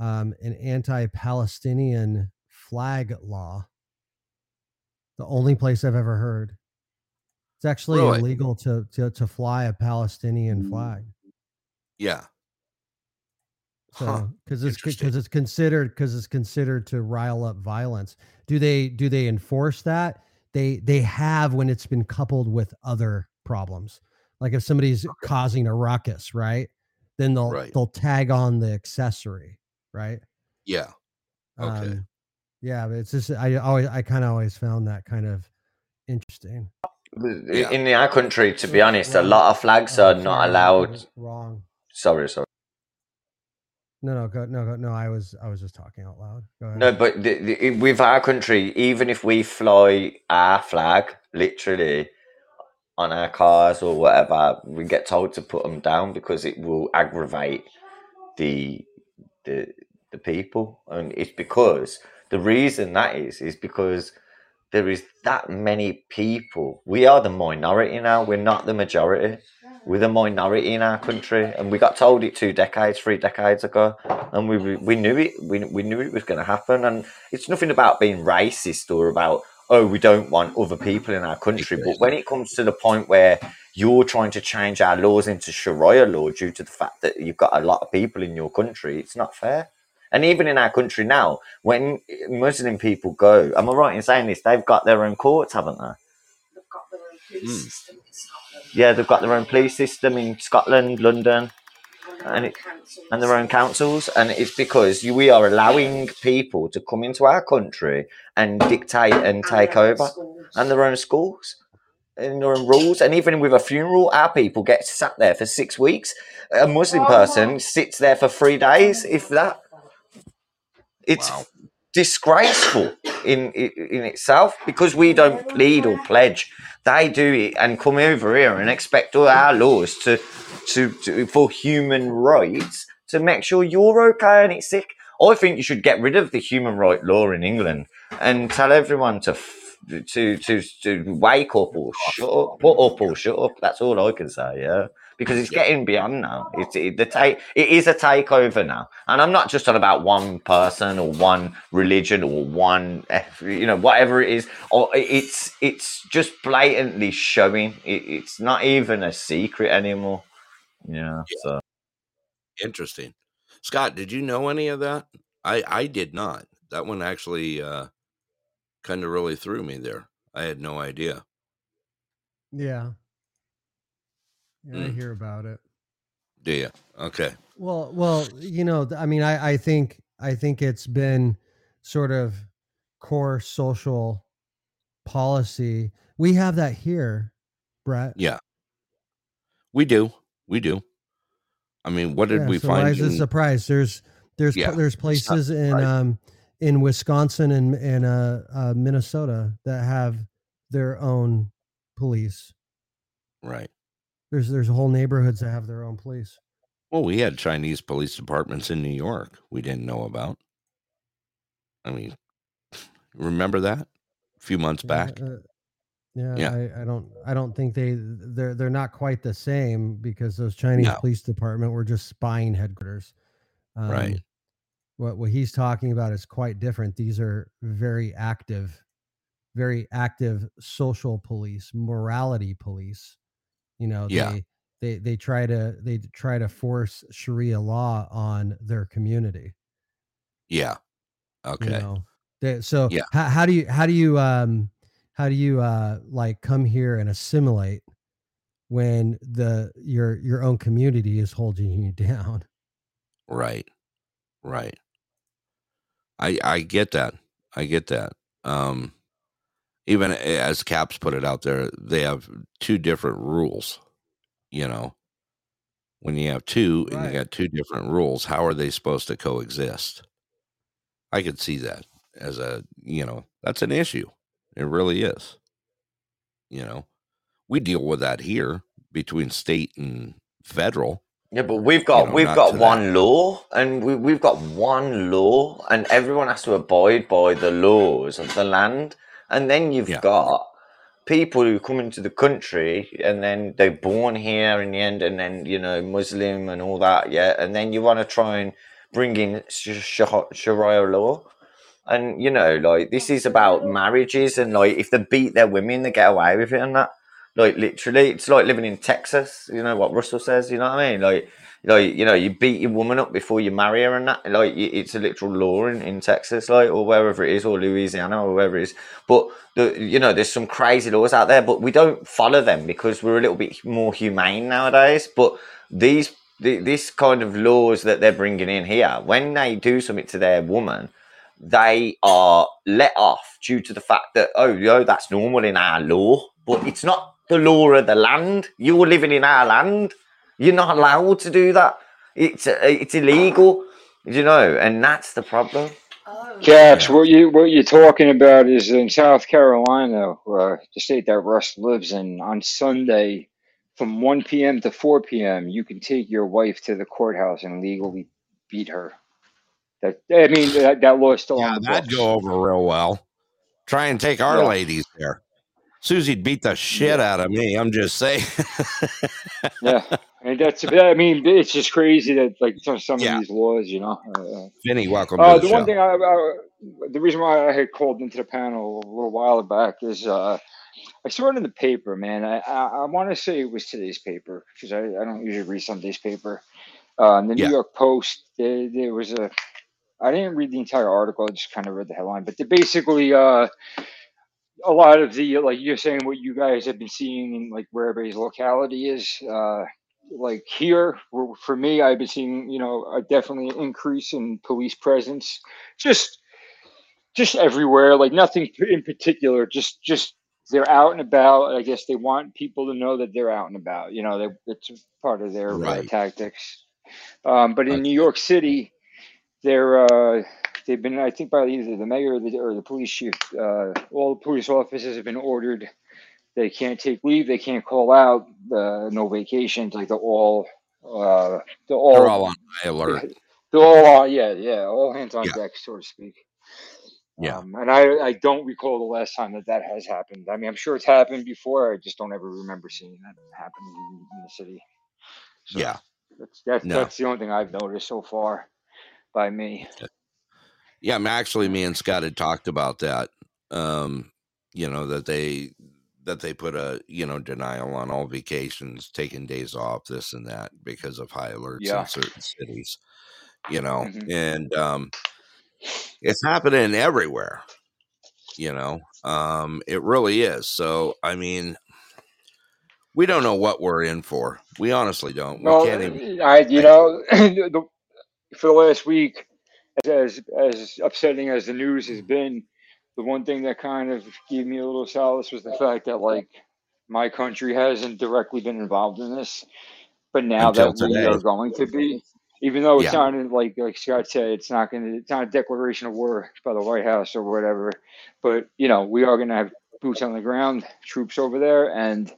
um, an anti-Palestinian flag law. The only place I've ever heard. It's actually Really? illegal to, to to fly a Palestinian flag. Yeah. So because it's because it's considered because it's considered to rile up violence. Do they do they enforce that? They they have when it's been coupled with other problems. Like if somebody's causing a ruckus, right? Then they'll Right. they'll tag on the accessory, right? Yeah. Okay. Um, yeah, but it's just I always I kind of always found that kind of interesting. Yeah. in our country, to be honest, a lot of flags are not allowed. Wrong. Sorry, sorry. No, no, go, no, go, no. I was, I was just talking out loud. Go ahead. No, but the, the, with our country, even if we fly our flag, literally on our cars or whatever, we get told to put them down because it will aggravate the the the people, and it's because the reason that is is because there is that many people. We are the minority now. We're not the majority. We're the minority in our country, and we got told it two decades, three decades ago, and we we knew it. We we knew it was going to happen, and it's nothing about being racist or about oh we don't want other people in our country. But when it comes to the point where you're trying to change our laws into Sharia law due to the fact that you've got a lot of people in your country, it's not fair. And even in our country now, when Muslim people go, am I right in saying this? They've got their own courts, haven't they? They've got their own police hmm. system. Yeah, they've got their own police system in Scotland, London, and it, and their own councils. And it's because you, we are allowing people to come into our country and dictate and take over, and their own schools and their own rules. And even with a funeral, our people get sat there for six weeks. A Muslim person sits there for three days, if that. It's disgraceful in, in in itself because we don't plead or pledge. They do it and come over here and expect all our laws to, to, to for human rights to make sure you're okay and it's sick. I think you should get rid of the human right law in England and tell everyone to f- to to to wake up or shut up, put up or shut up. That's all I can say. Yeah, because it's getting beyond now. It's it, the take. It is a takeover now, and I'm not just on about one person or one religion or one, you know, whatever it is. Or it's it's just blatantly showing. It, it's not even a secret anymore. Yeah. So. Interesting. Scott, did you know any of that? I I did not. That one actually uh kind of really threw me there. I had no idea. Yeah. Yeah, I Mm. hear about it. Do you? Okay. Well, well, you know, I mean, I, I think, I think it's been sort of core social policy. We have that here, Brett. Yeah. We do. We do. I mean, what did Yeah, we so why find? is it a surprise? There's there's Yeah, there's places in um in Wisconsin and and uh, uh Minnesota that have their own police. right. There's there's whole neighborhoods that have their own police. Well, we had Chinese police departments in New York we didn't know about. I mean, remember that a few months Yeah, back? uh, yeah, Yeah. I, I don't I don't think they they're they're not quite the same because those Chinese No. police department were just spying headquarters. Um, Right. What what he's talking about is quite different. These are very active, very active social police, morality police. You know, Yeah. they they they try to they try to force Sharia law on their community. Yeah. you Okay. know They- so Yeah. how, how do you how do you um how do you uh like come here and assimilate when the your your own community is holding you down Right. Right. I I get that. I get that. Um even eh, as Caps put it out there, they have two different rules, you know. When you have two and you got two different rules, how are they supposed to coexist? I could see that as a, you know, that's an issue. It really is. You know. We deal with that here between state and federal. Yeah, but we've You got know, we've got to that. one law, and we we've got one law, and everyone has to abide by the laws of the land. And then you've Yeah. got people who come into the country, and then they're born here in the end, and then you know Muslim and all that, yeah. And then you want to try and bring in sh- sh- Sharia law, and you know, like this is about marriages, and like if they beat their women, they get away with it, and that. Like literally, it's like living in Texas. You know what Russell says. You know what I mean? Like, like you know, you beat your woman up before you marry her, and that. Like, it's a literal law in, in Texas, like, or wherever it is, or Louisiana, or wherever it is. But the, you know, there's some crazy laws out there, but we don't follow them because we're a little bit more humane nowadays. But these, the, this kind of laws that they're bringing in here, when they do something to their woman, they are let off due to the fact that oh yo that's normal in our law but it's not the law of the land you're living in our land you're not allowed to do that it's uh, it's illegal you know and that's the problem Caps, what you what you're talking about is in South Carolina, uh, the state that Russ lives in. On Sunday, from 1 p.m. to 4 p.m., you can take your wife to the courthouse and legally beat her. That I mean, that, that law is still on the That'd books. go over real well. Try and take our Yeah. ladies there. Susie'd beat the shit out of me. I'm just saying. Yeah, and that's I mean, it's just crazy that like some, some Yeah. of these laws, you know. Uh, Vinny, welcome Uh, to the, the one thing I, I, the reason why I had called into the panel a little while back is uh, I saw it in the paper, man. I I, I want to say it was today's paper because I, I don't usually read Sunday's paper. Uh, the New Yeah. York Post, there, there was a. I didn't read the entire article. I just kind of read the headline, but they basically uh, a lot of the like you're saying what you guys have been seeing in like where everybody's locality is. Uh, like here for for me, I've been seeing you know a definitely an increase in police presence. Just just everywhere like nothing in particular just just they're out and about i guess they want people to know that they're out and about you know they, it's part of their uh, tactics um, but in new york city they're uh, they've been i think by either the mayor or the, or the police chief uh, all the police officers have been ordered they can't take leave they can't call out uh, no vacations like they're all uh, they're all, They're all on high alert. they're all uh, yeah yeah all hands on Yeah. deck so to speak Yeah. um, and I, I don't recall the last time that that has happened. I mean, I'm sure it's happened before. I just don't ever remember seeing that happen in, in the city. So Yeah. that's that's No. that's the only thing I've noticed so far by me. Yeah, actually me and Scott had talked about that. Um, you know, that they that they put a, you know, denial on all vacations, taking days off, this and that because of high alerts Yeah. in certain cities. You know, Mhm. and um it's happening everywhere. You know, um, it really is. So I mean, we don't know what we're in for. We honestly don't. We Well, can't even I you know the, for the last week, as as upsetting as the news has been, the one thing that kind of gave me a little solace was the fact that like my country hasn't directly been involved in this. but now until that we today. are going to be, even though it's Yeah. not like like Scott said, it's not going to it's not a declaration of war by the White House or whatever, but you know we are going to have boots on the ground, troops over there, and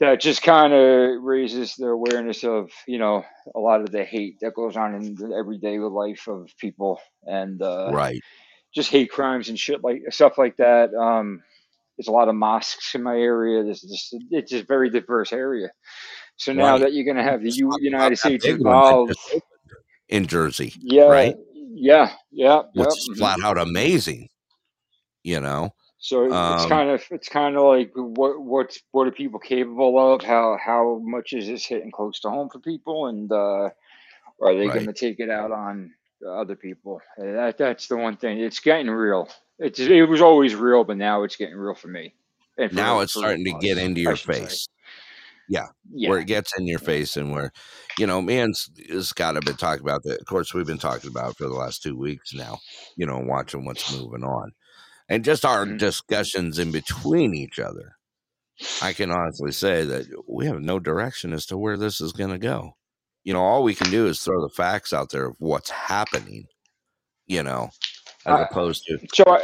that just kind of raises the awareness of you know a lot of the hate that goes on in the everyday life of people and uh, Right. Just hate crimes and shit like stuff like that. Um, there's a lot of mosques in my area. There's just it's just a very diverse area. So now Right. that you're going to have the U- United States big one that involved, in Jersey, yeah, right? yeah, yeah, Which yep. is mhm. flat out amazing. You know. So it's Um, kind of it's kind of like what what's what are people capable of? How how much is this hitting close to home for people, and uh, are they going to take it out on other people? That that's the one thing. It's getting real. It's it was always real, but now it's getting real for me and for Now it's for starting to get into your say. face. Yeah. Yeah. Where it gets in your face and where, you know, me and S- Scott have been talking about that. Of course, we've been talking about for the last two weeks now, you know, watching what's moving on. And just our Mhm. discussions in between each other. I can honestly say that we have no direction as to where this is going to go. You know, all we can do is throw the facts out there of what's happening, you know, as I, opposed to so I,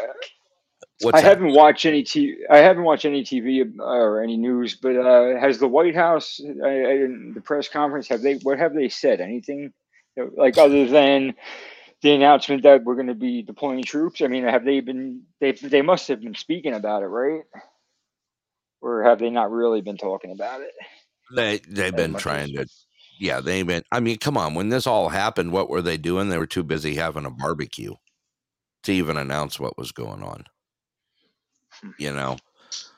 what's I haven't watched any TV. I haven't watched any TV or any news. But uh, has the White House, uh, in the press conference, have they? What have they said? Anything like other than the announcement that we're going to be deploying troops? I mean, have they been? They they must have been speaking about it, right? Or have they not really been talking about it They they've been trying to yeah, they've been I mean, come on, when this all happened, what were they doing? They were too busy having a barbecue to even announce what was going on, you know.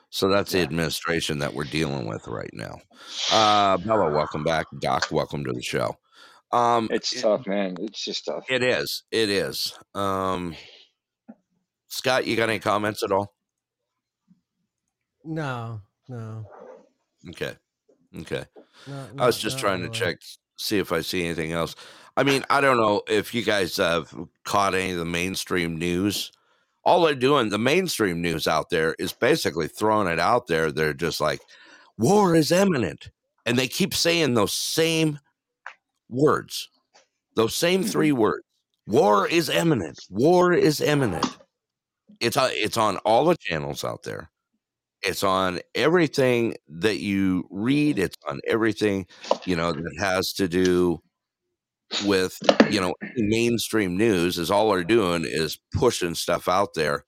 So that's the administration that we're dealing with right now. Uh Bella, welcome back. Doc, welcome to the show. Um It's it, tough, man. It's just tough. it is. It is. Um Scott, you got any comments at all? No, no, Okay. Okay. I was just trying to check, see if I see anything else. I mean, I don't know if you guys have caught any of the mainstream news. All they're doing, the mainstream news out there, is basically throwing it out there. They're just like, war is imminent. And they keep saying those same words, those same three words. War is imminent. War is imminent. It's it's on all the channels out there. It's on everything that you read. It's on everything, you know, that has to do with, you know, mainstream news is all they're doing is pushing stuff out there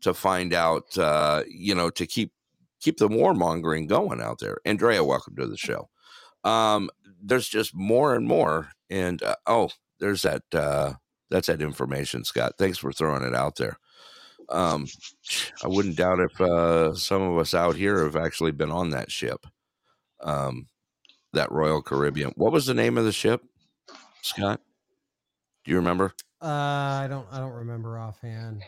to find out, uh, you know, to keep, keep the warmongering going out there. Andrea, welcome to the show. Um, there's just more and more. And, uh, oh, there's that, uh, that's that information, Scott. Thanks for throwing it out there. Um, I wouldn't doubt if uh, some of us out here have actually been on that ship, um, that Royal Caribbean. What was the name of the ship, Scott? Do you remember? Uh, I don't. I don't remember offhand.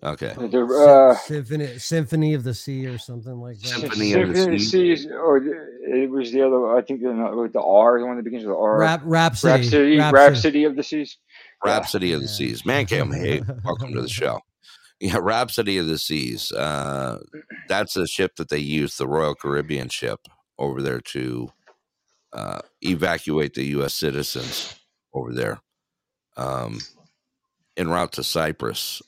Okay. The uh, Symphony, Symphony of the Sea, or something like that. Symphony of the Symphony of the Sea. Seas, or the- it was the other. I think the, with the R, the one that begins with R. Rap, Rhapsody, Rhapsody, Rhapsody. Rhapsody of the Seas. Yeah. Rhapsody of the Seas. Man, Cam, hey, welcome to the show. Yeah, Rhapsody of the Seas. Uh, that's a ship that they use, the Royal Caribbean ship, over there to uh, evacuate the U.S. citizens over there um, en route to Cyprus.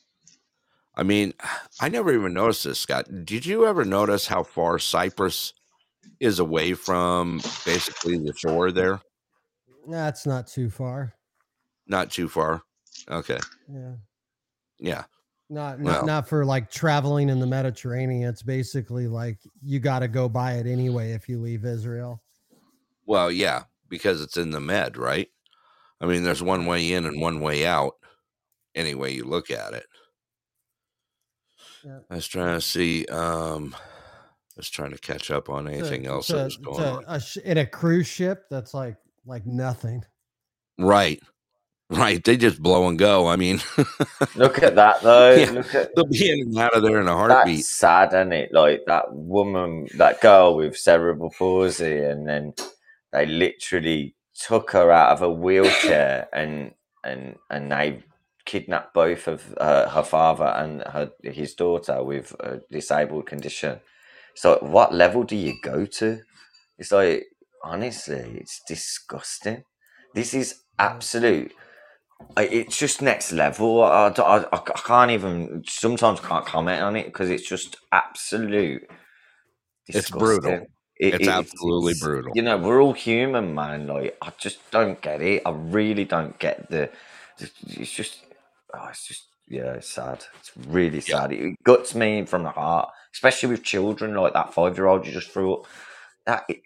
I mean, I never even noticed this, Scott. Did you ever notice how far Cyprus is away from basically the shore there? That's not too far. Not too far. Okay. Yeah. Yeah. Not not Well, not for like traveling in the Mediterranean. It's basically like you got to go by it anyway if you leave Israel. well, yeah, because it's in the Med, right? I mean, there's one way in and one way out, any way you look at it. Yeah. I was trying to see. Um, I was trying to catch up on a, anything else that was going a, on. a sh- in a cruise ship that's like like nothing. Right, right. They just blow and go. I mean, Look at that though. yeah, Look at they'll be in and out of there in a heartbeat. that's sad, isn't it? Like that woman, that girl with cerebral palsy, and then they literally took her out of a wheelchair and and and they kidnapped both of uh, her father and her his daughter with a disabled condition. So, what level do you go to? It's like honestly, it's disgusting. This is absolute. It's just next level. I, I, I can't even. Sometimes can't comment on it because it's just absolute. It's brutal. It- It's it- absolutely it's- brutal. You know, we're all human, man. Like, I just don't get it. I really don't get the. It's just. Oh, it's just. Yeah, it's sad. It's really sad. It guts me from the heart, especially with children like that five year old you just threw up. That. It,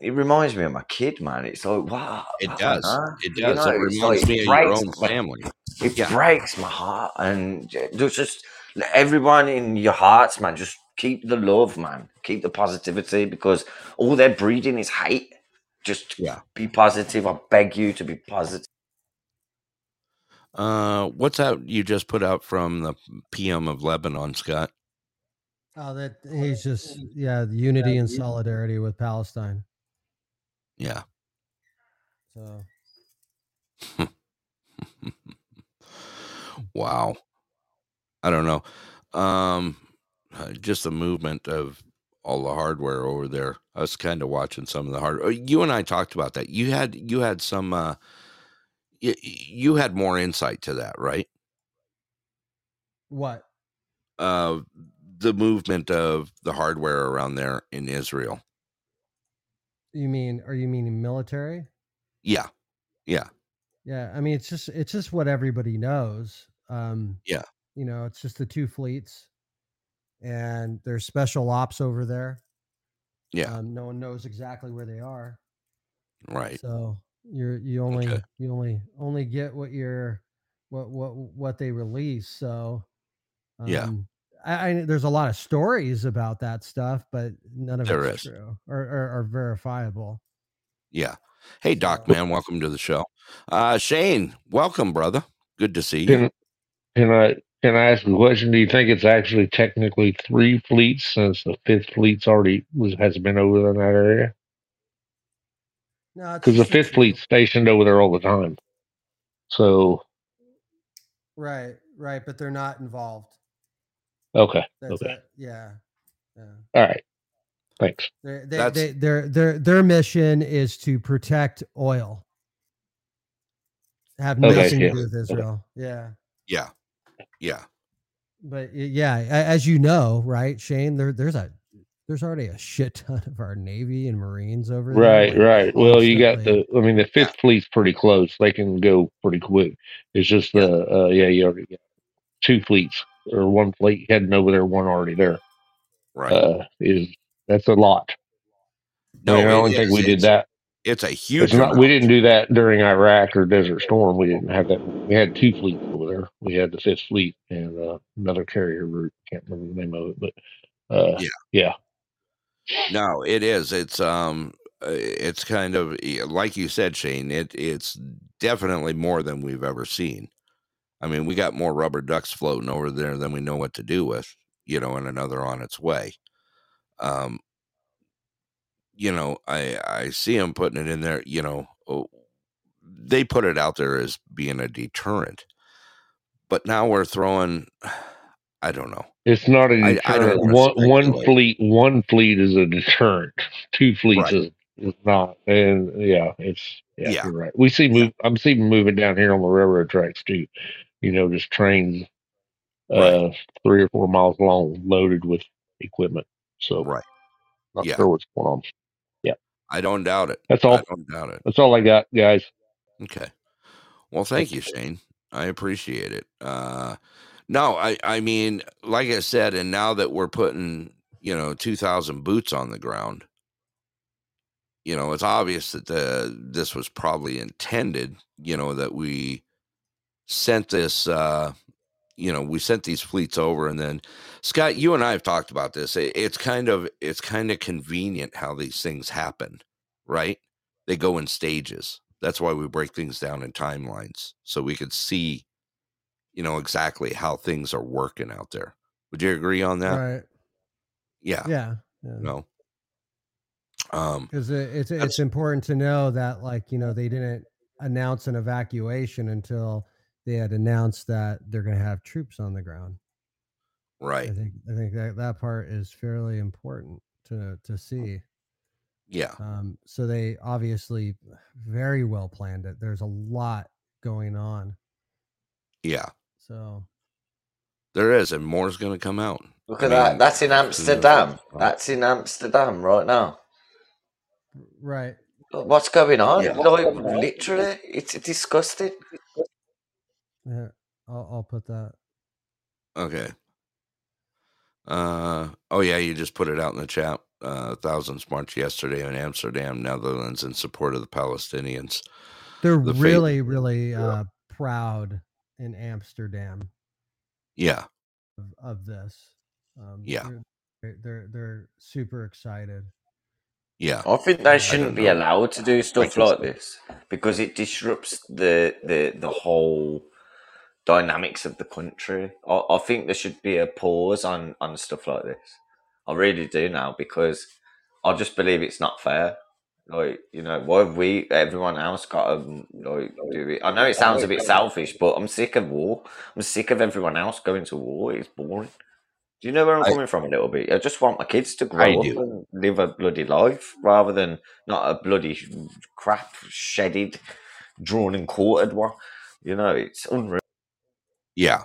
it reminds me of my kid, man. It's like, wow. It I don't does. know. It You does. know, it reminds like- me it of your own my- family. It Yeah. breaks my heart, and there's just everyone in your hearts, man. Just keep the love, man. Keep the positivity because all they're breeding is hate. Just yeah. be positive. I beg you to be positive. Uh, what's that you just put out from the PM of Lebanon, Scott? Oh, that he's just yeah, the unity and solidarity with Palestine. Yeah. So Wow. I don't know. Um, uh, just the movement of all the hardware over there. I was kind of watching some of the hardware. You and I talked about that. You had you had some. Uh, you, you had more insight to that, right? what? Uh, the movement of the hardware around there in Israel. You mean are you meaning military? Yeah. Yeah. Yeah, I mean it's just it's just what everybody knows. Um Yeah. you know, it's just the two fleets and there's special ops over there. Yeah. Um, no one knows exactly where they are. Right. So you're you only Okay. you only only get what you're what what what they release. So Yeah. I, I there's a lot of stories about that stuff, but none of There it's is. true or, or, or verifiable. Yeah. Hey, Doc, man, welcome to the show. Uh, Shane, welcome, brother. Good to see you. Can, can I can I ask a question? Do you think it's actually technically three fleets since the fifth fleet's already was has been over in that area? No, Because the fifth fleet's stationed over there all the time. So Right, right, but they're not involved. Okay, That's okay, it. Yeah. Yeah. all right. Thanks. They, they, they, their their their mission is to protect oil. Have Okay, nothing yeah, to do with okay. Israel. Yeah. Yeah. Yeah. But yeah, as you know, right, Shane, there there's a there's already a shit ton of our Navy and Marines over there. Right, like, right. Well, you got the. I mean, the fifth fleet's pretty close. They can go pretty quick. It's just the. Uh, yeah, you already got two fleets or one fleet heading over there, one already there. Right. Uh, is that's a lot. No, I, mean, I don't think we did that. It's a huge It's not. We didn't do that during Iraq or Desert Storm. We didn't have that. We had two fleets over there. We had the fifth fleet and uh, another carrier route. Can't remember the name of it, but uh, Yeah. yeah. No, it is. It's um, uh, it's kind of like you said, Shane. It it's definitely more than we've ever seen. I mean, we got more rubber ducks floating over there than we know what to do with. You know, and another on its way. Um, you know, I I see them putting it in there. You know, oh, they put it out there as being a deterrent, but now we're throwing. I don't know. It's not a I- I deterrent. wanna one one fleet one fleet is a deterrent. Two fleets Right. is, is not. And yeah, it's yeah, Yeah. you're right. We see move I'm seeing moving down here on the railroad tracks too. You know, just trains uh three or four miles long loaded with equipment. So Right. not Yeah. sure what's going on. Yeah. I don't doubt it. That's all. I don't doubt it. That's all I got, guys. Okay. Well, thank you, Shane. I appreciate it. Uh, no, I, I mean, like I said, and now that we're putting, you know, 2,000 boots on the ground, you know, it's obvious that the, this was probably intended, you know, that we sent this, uh, you know, we sent these fleets over and then Scott, you and I have talked about this. It, it's kind of, it's kind of convenient how these things happen, right? They go in stages. That's why we break things down in timelines so we could see, you know, exactly how things are working out there. Would you agree on that? Right. Yeah. Yeah. yeah. No. Um, because it's it's important to know that like you know they didn't announce an evacuation until they had announced that they're going to have troops on the ground. right. I think I think that that part is fairly important to to see. Yeah. Um, so they obviously very well planned it. There's a lot going on. Yeah. So There is, and more's going to come out. Look I at that. That's in as soon as Amsterdam. That's in Amsterdam right now. right. What's going on? Yeah. Like literally, it's disgusting. Yeah, I'll, I'll put that. Okay. Uh oh yeah, you just put it out in the chat. Uh, thousands marched yesterday in Amsterdam, Netherlands, in support of the Palestinians. They're The fate- really, really uh, proud in Amsterdam Yeah, of, of this. Um, Yeah. they're, they're they're super excited. yeah, I think they shouldn't be allowed to do stuff like this because it disrupts the the the whole dynamics of the country. I, I think there should be a pause on on stuff like this. I really do now because I just believe it's not fair. Like you know, why have we everyone else got to like do it? I know it sounds a bit selfish, but I'm sick of war. I'm sick of everyone else going to war. It's boring. Do you know where I'm I- coming from a little bit? I just want my kids to I grow up do. and live a bloody life rather than not a bloody crap, shedded, drawn and quartered one. You know, it's unreal. Yeah,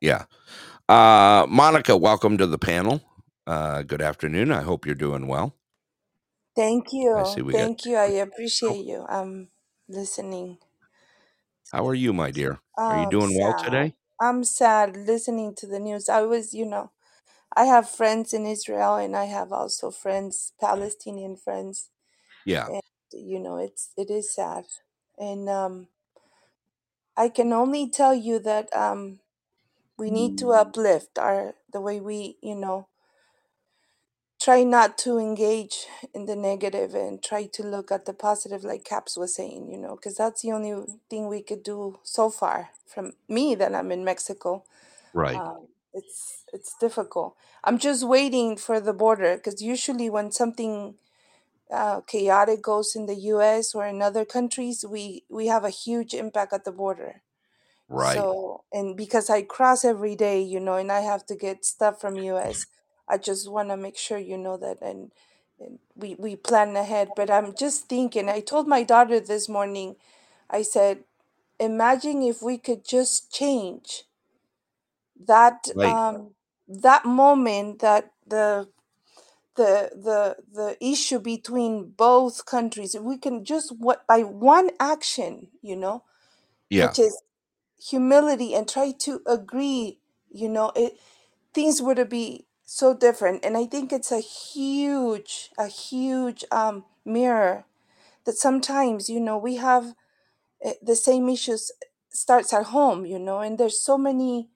yeah. Uh, Monica, welcome to the panel. Uh, good afternoon. I hope you're doing well. Thank you. I see we got. Thank you. I Oh, appreciate you. I'm listening. how are you, my dear? Are you doing well sad. today? I'm sad listening to the news. I was, you know, I have friends in Israel and I have also friends, Palestinian friends, Yeah, and you know, it's it is sad. And um I can only tell you that um we need to uplift our the way we, you know, try not to engage in the negative and try to look at the positive like caps was saying you know because that's the only thing we could do so far from me that i'm in mexico. Right. um, it's it's difficult. I'm just waiting for the border because usually when something uh, chaotic goes in the us or in other countries we we have a huge impact at the border Right. so, and because I cross every day, you know, and I have to get stuff from US, I just want to make sure you know that and, and we we plan ahead. But I'm just thinking, I told my daughter this morning, I said, imagine if we could just change that Right. um that moment that the the the the issue between both countries we can just what by one action you know Yeah. which is humility and try to agree you know it things would be so different and i think it's a huge a huge um mirror that sometimes you know we have uh, the same issues starts at home you know and there's so many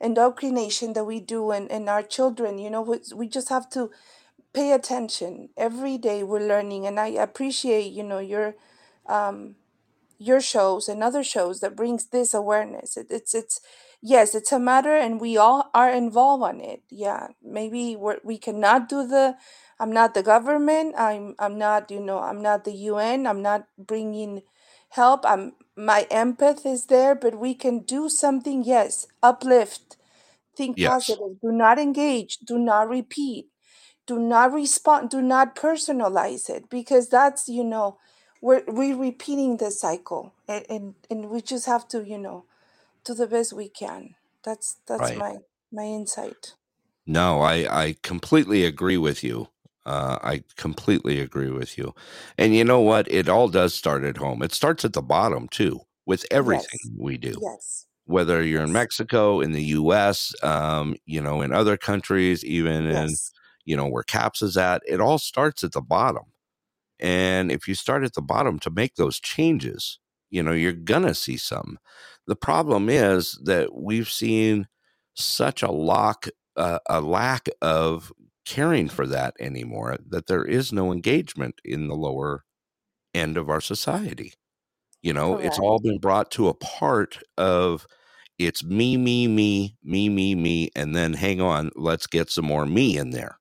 indoctrination that we do and, and our children you know we, we just have to pay attention every day we're learning and i appreciate you know your um your shows and other shows that brings this awareness it, it's it's yes it's a matter and we all are involved on it yeah maybe we're, we cannot do the i'm not the government i'm i'm not you know i'm not the un i'm not bringing help i'm my empath is there but we can do something yes uplift think Yes. positive do not engage do not repeat do not respond do not personalize it because that's you know we're we're repeating the cycle and, and and we just have to you know do the best we can that's that's Right. my my insight No, I I completely agree with you. Uh, I completely agree with you. And you know what? It all does start at home. It starts at the bottom too, with everything yes we do. yes Whether you're in Mexico, in the U.S., um, you know, in other countries, even in yes you know where Caps is at, it all starts at the bottom. And if you start at the bottom to make those changes, you know, you're gonna see some. The problem is that we've seen such a lock, uh, a lack of caring for that anymore that there is no engagement in the lower end of our society. You know, it's all been brought to a part of it's me, me, me, me, me, me, and then hang on, let's get some more me in there.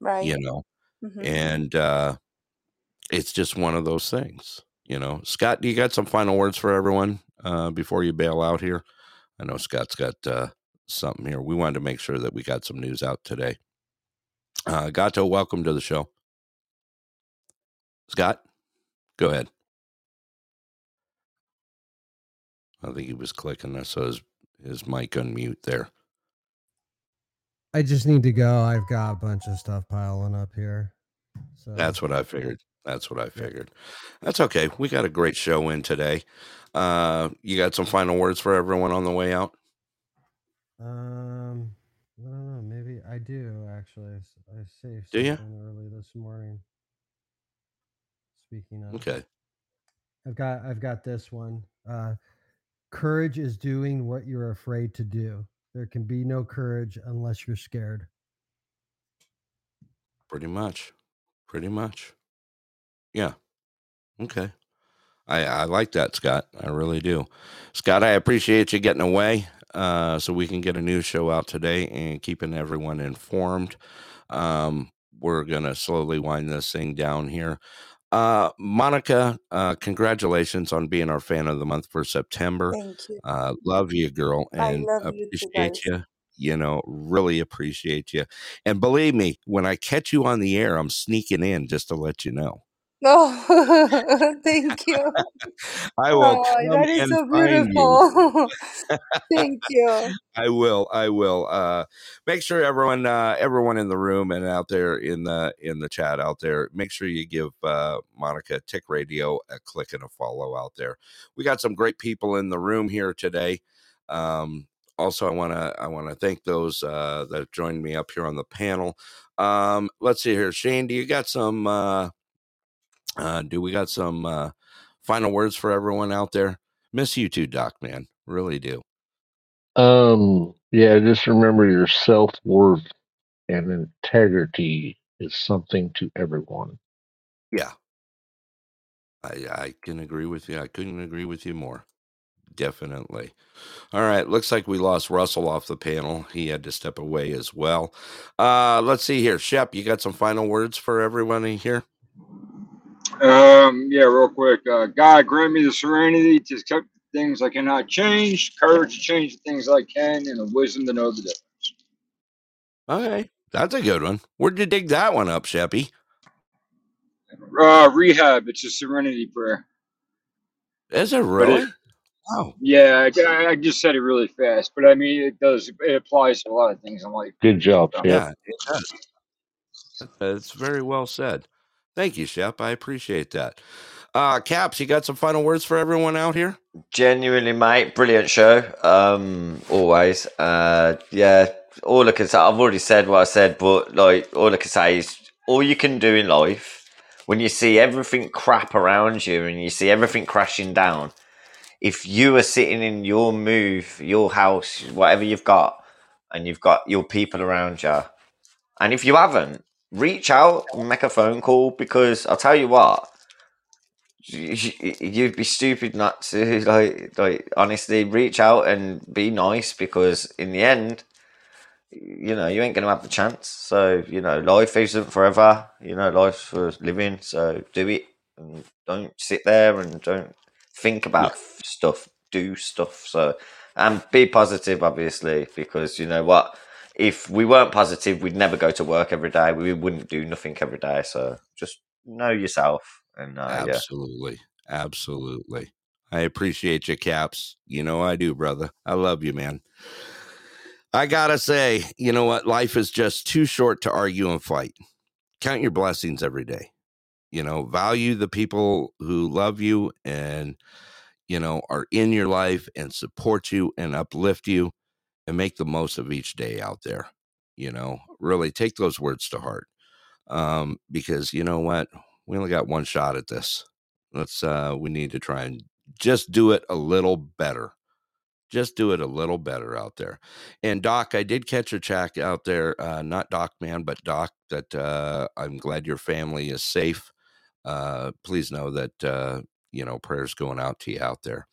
Right You know, hmm and uh, it's just one of those things. You know, Scott, do you got some final words for everyone uh, before you bail out here? I know Scott's got uh, something here. We wanted to make sure that we got some news out today. Uh, Gato, welcome to the show. Scott, go ahead. I think he was clicking. I saw his, his mic unmute there. I just need to go. I've got a bunch of stuff piling up here. So That's what I figured. That's what I figured. That's okay. We got a great show in today. Uh, you got some final words for everyone on the way out? um I don't know, maybe I do actually. I saved Do something early this morning. Speaking of Okay. I've got I've got this one. Uh courage is doing what you're afraid to do. There can be no courage unless you're scared. Pretty much. Pretty much. Yeah. Okay. I, I like that, Scot. I really do. Scot, I appreciate you getting away uh, so we can get a new show out today and keeping everyone informed. Um, we're going to slowly wind this thing down here. Uh, Monica, uh, congratulations on being our fan of the month for September. Thank you. Uh, love you, girl, and you appreciate guys. you. You know, really appreciate you. And believe me, when I catch you on the air, I'm sneaking in just to let you know. Oh, thank you. I will Oh, that is so find you. beautiful. Thank you. I will. I will. Uh, make sure everyone, uh, everyone in the room and out there in the in the chat out there, make sure you give uh, Monica Tick Radio a click and a follow out there. We got some great people in the room here today. Um, also, I want to I want to thank those uh, that joined me up here on the panel. Um, let's see here, Shane. Do you got some? Uh, uh, do we got some uh, final words for everyone out there? Miss you too, Doc. Man, really do. Um, yeah, just remember your self worth and integrity is something to everyone. Yeah, I I can agree with you. I couldn't agree with you more. Definitely. All right. Looks like we lost Russell off the panel. He had to step away as well. Uh, let's see here. Shep, you got some final words for everyone in here? Um, yeah, real quick. Uh, God grant me the serenity to accept the things I cannot change, courage to change the things I can, and the wisdom to know the difference. Okay. That's a good one. Where'd you dig that one up, Sheppy? Uh, rehab. It's a serenity prayer. Is it But really? it, Oh, yeah, I, I just said it really fast, but I mean, it does. It applies to a lot of things in life. Good job, So, Shep. yeah, it does. It's very well said. Thank you, Shep. I appreciate that. Uh, Caps, you got some final words for everyone out here? Genuinely, mate, brilliant show. Um, always. Uh, yeah, all I can say, I've already said what I said, but like, all I can say is, all you can do in life, when you see everything crap around you and you see everything crashing down, if you are sitting in your move, your house, whatever you've got, and you've got your people around you, and if you haven't, reach out and make a phone call because I'll tell you what, you- you- you'd be stupid not to like like honestly reach out and be nice because in the end you know you ain't gonna have the chance. So you know life isn't forever. You know life's for living. So do it and don't sit there and don't think about f- stuff. Do stuff. So and be positive obviously because you know what if we weren't positive we'd never go to work every day we wouldn't do nothing every day so just know yourself and uh, yeah Absolutely. Absolutely. I appreciate you, Caps. You know I do, brother. I love you, man. I gotta say, you know what? Life is just too short to argue and fight. Count your blessings every day. You know, value the people who love you and, you know, are in your life and support you and uplift you and make the most of each day out there. You know, really take those words to heart. Um, because you know what? We only got one shot at this. Let's, uh, we need to try and just do it a little better just do it a little better out there. And Doc, I did catch a check out there, uh, not Doc Man, but Doc, that uh, I'm glad your family is safe. Uh, please know that, uh, you know, prayers going out to you out there.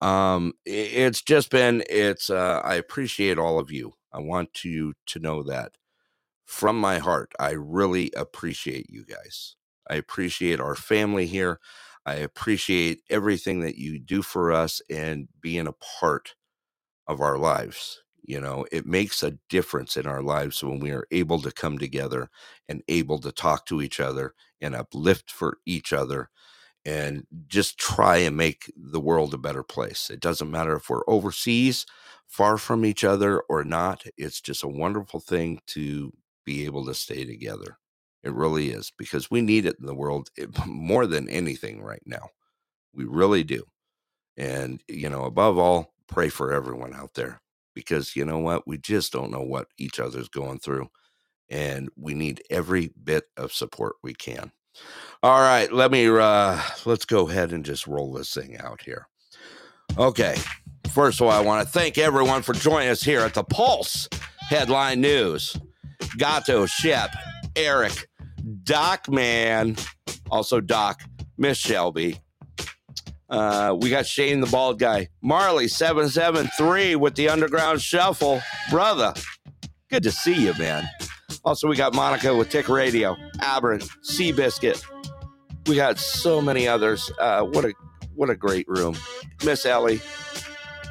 Um, it's just been, it's, uh, I appreciate all of you. I want you to know that from my heart, I really appreciate you guys. I appreciate our family here. I appreciate everything that you do for us and being a part of our lives. You know, it makes a difference in our lives when we are able to come together and able to talk to each other and uplift for each other and just try and make the world a better place. It doesn't matter if we're overseas, far from each other, or not. It's just a wonderful thing to be able to stay together. It really is because we need it in the world eh, more than anything right now. We really do. And, you know, above all, pray for everyone out there because you know what? We just don't know what each other's going through. And we need every bit of support we can. All right, let me uh let's go ahead and just roll this thing out here. Okay. First of all, I want to thank everyone for joining us here at the Pulse Headline News. Gato, Shep, Eric, Doc Man, also Doc, Miss Shelby. Uh, we got Shane the bald guy, Marley seven seven three with the Underground Shuffle, brother. Good to see you, man. Also, we got Monica with Tick Radio, Aberrant, Seabiscuit. We got so many others. Uh, what a what a great room, Miss Ellie.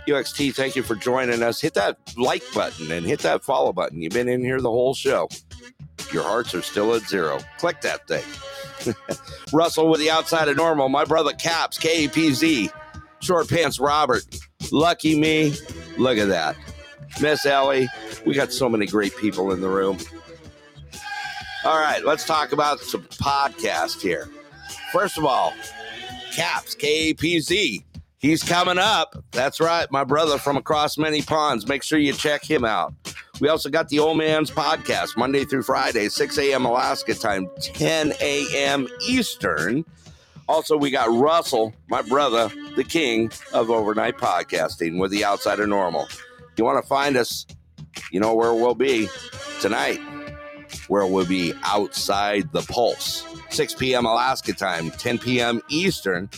UXT, thank you for joining us. Hit that like button and hit that follow button. You've been in here the whole show. Your hearts are still at zero. Click that thing. Russell with the outside of normal. My brother Caps, KAPZ. Short Pants Robert. Lucky me. Look at that. Miss Ellie. We got so many great people in the room. All right, let's talk about some podcast here. First of all, Caps, KAPZ. He's coming up. That's right, my brother from across many ponds. Make sure you check him out. We also got the Old Man's Podcast, Monday through Friday, 6 a.m. Alaska time, 10 a.m. Eastern. Also, we got Russell, my brother, the king of overnight podcasting with the Outsider Normal. You want to find us, you know where we'll be tonight, where we'll be outside the pulse, 6 p.m. Alaska time, 10 p.m. Eastern.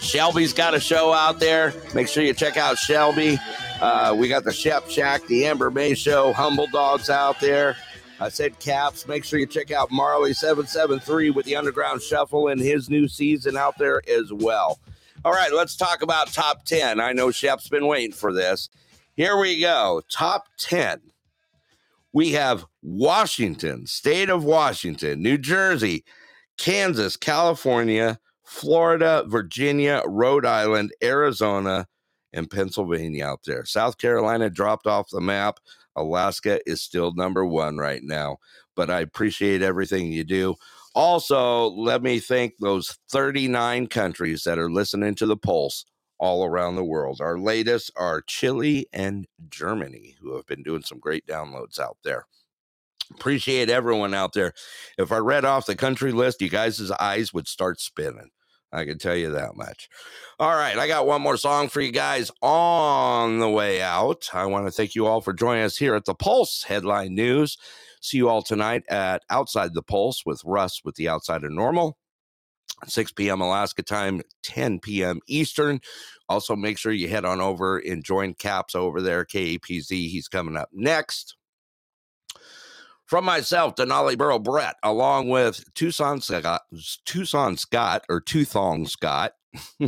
Shelby's got a show out there. Make sure you check out Shelby. Uh, we got the Shep Shack, the Amber May Show, Humble Dogs out there. I said Caps. Make sure you check out Marley773 with the Underground Shuffle and his new season out there as well. All right, let's talk about top 10. I know Shep's been waiting for this. Here we go. Top 10. We have Washington, state of Washington, New Jersey, Kansas, California, Florida, Virginia, Rhode Island, Arizona, and Pennsylvania out there. South Carolina dropped off the map. Alaska is still number one right now, but I appreciate everything you do. Also, let me thank those 39 countries that are listening to the Pulse all around the world. Our latest are Chile and Germany, who have been doing some great downloads out there. Appreciate everyone out there. If I read off the country list, you guys' eyes would start spinning. I can tell you that much. All right, I got one more song for you guys on the way out. I want to thank you all for joining us here at the Pulse Headline News. See you all tonight at Outside the Pulse with Russ with the Outsider Normal. 6 p.m. Alaska time, 10 p.m. Eastern. Also, make sure you head on over and join Caps over there, KAPZ. He's coming up next. From myself, Denali Burrow Brett, along with Tucson Scot, Tucson Scot or Tuthong Scott,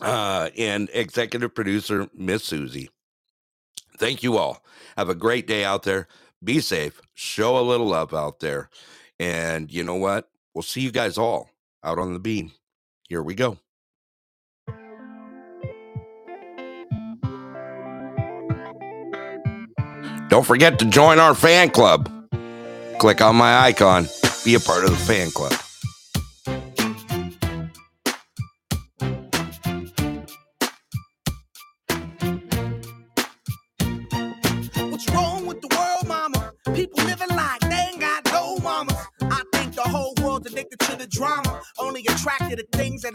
uh, and executive producer Miss Susie. Thank you all. Have a great day out there. Be safe. Show a little love out there. And you know what? We'll see you guys all out on the beam. Here we go. Don't forget to join our fan club. Click on my icon. Be a part of the fan club.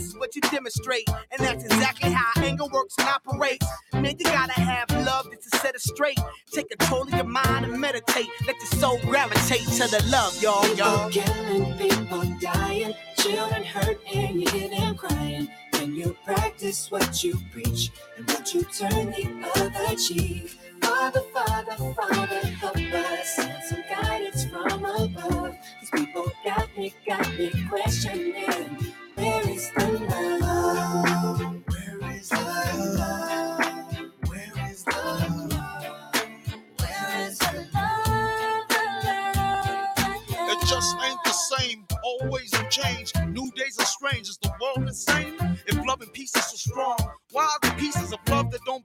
madness is what you demonstrate. And that's exactly how anger works and operates. Man, you gotta have love just to set it straight. Take control of your mind and meditate. Let your soul gravitate to the love, y'all, y'all. People killing, people dying, children hurt, and you hear them crying. When you practice what you preach, and what you turn the other cheek. Father, Father, Father, help us. Send some guidance from above. These people got me, got me questioning. Where is the love? Where is the love? Where is the love? Where is the love? It just ain't the same. Always in change. New days are strange. Is the world insane? If love and peace is so strong, why are the pieces of love that don't?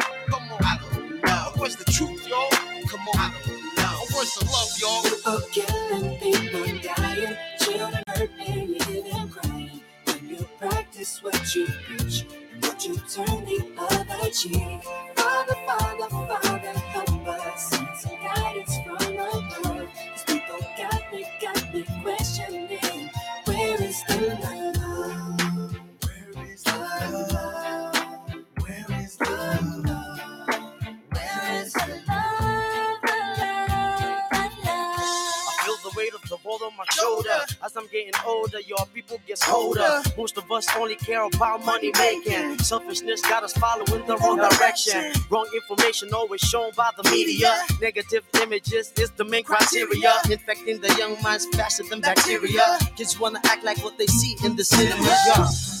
Practice what you preach, what you turn the other cheek. Father, Father, Father, help us. Some guidance from above. These people got me, got me questioning. Where is the love? World on my shoulder. As I'm getting older, y'all people get colder. Most of us only care about money making. Selfishness got us following the wrong direction. Wrong information always shown by the media. Negative images is the main criteria. Infecting the young minds faster than bacteria. Kids wanna act like what they see in the cinema. Yeah.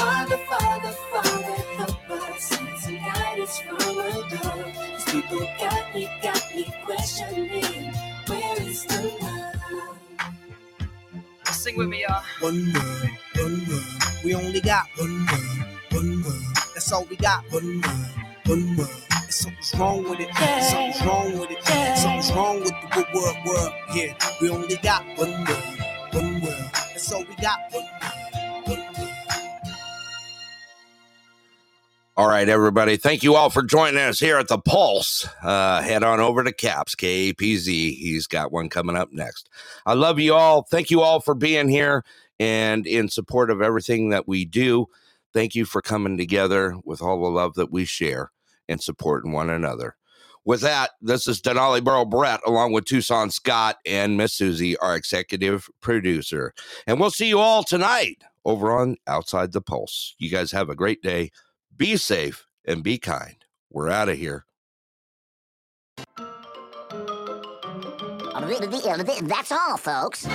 Father, Father, Father, help us. Send some guidance from above. These people got me, got me questioning. Where is the love? Sing with me, y'all. One world, one world. We only got one world, one world. That's all we got. One world, one world. And something's wrong with it. Yeah. Something's wrong with it. Something's wrong with the good world, world. Yeah, we only got one world, one world. That's all we got. One All right, everybody. Thank you all for joining us here at the Pulse. Uh, head on over to Caps, KAPZ. He's got one coming up next. I love you all. Thank you all for being here and in support of everything that we do. Thank you for coming together with all the love that we share and supporting one another. With that, this is Denali Burrow Brett, along with Tucson Scot and Miss Susie, our executive producer. And we'll see you all tonight over on Outside the Pulse. You guys have a great day. Be safe and be kind. We're out of here. That's all, folks.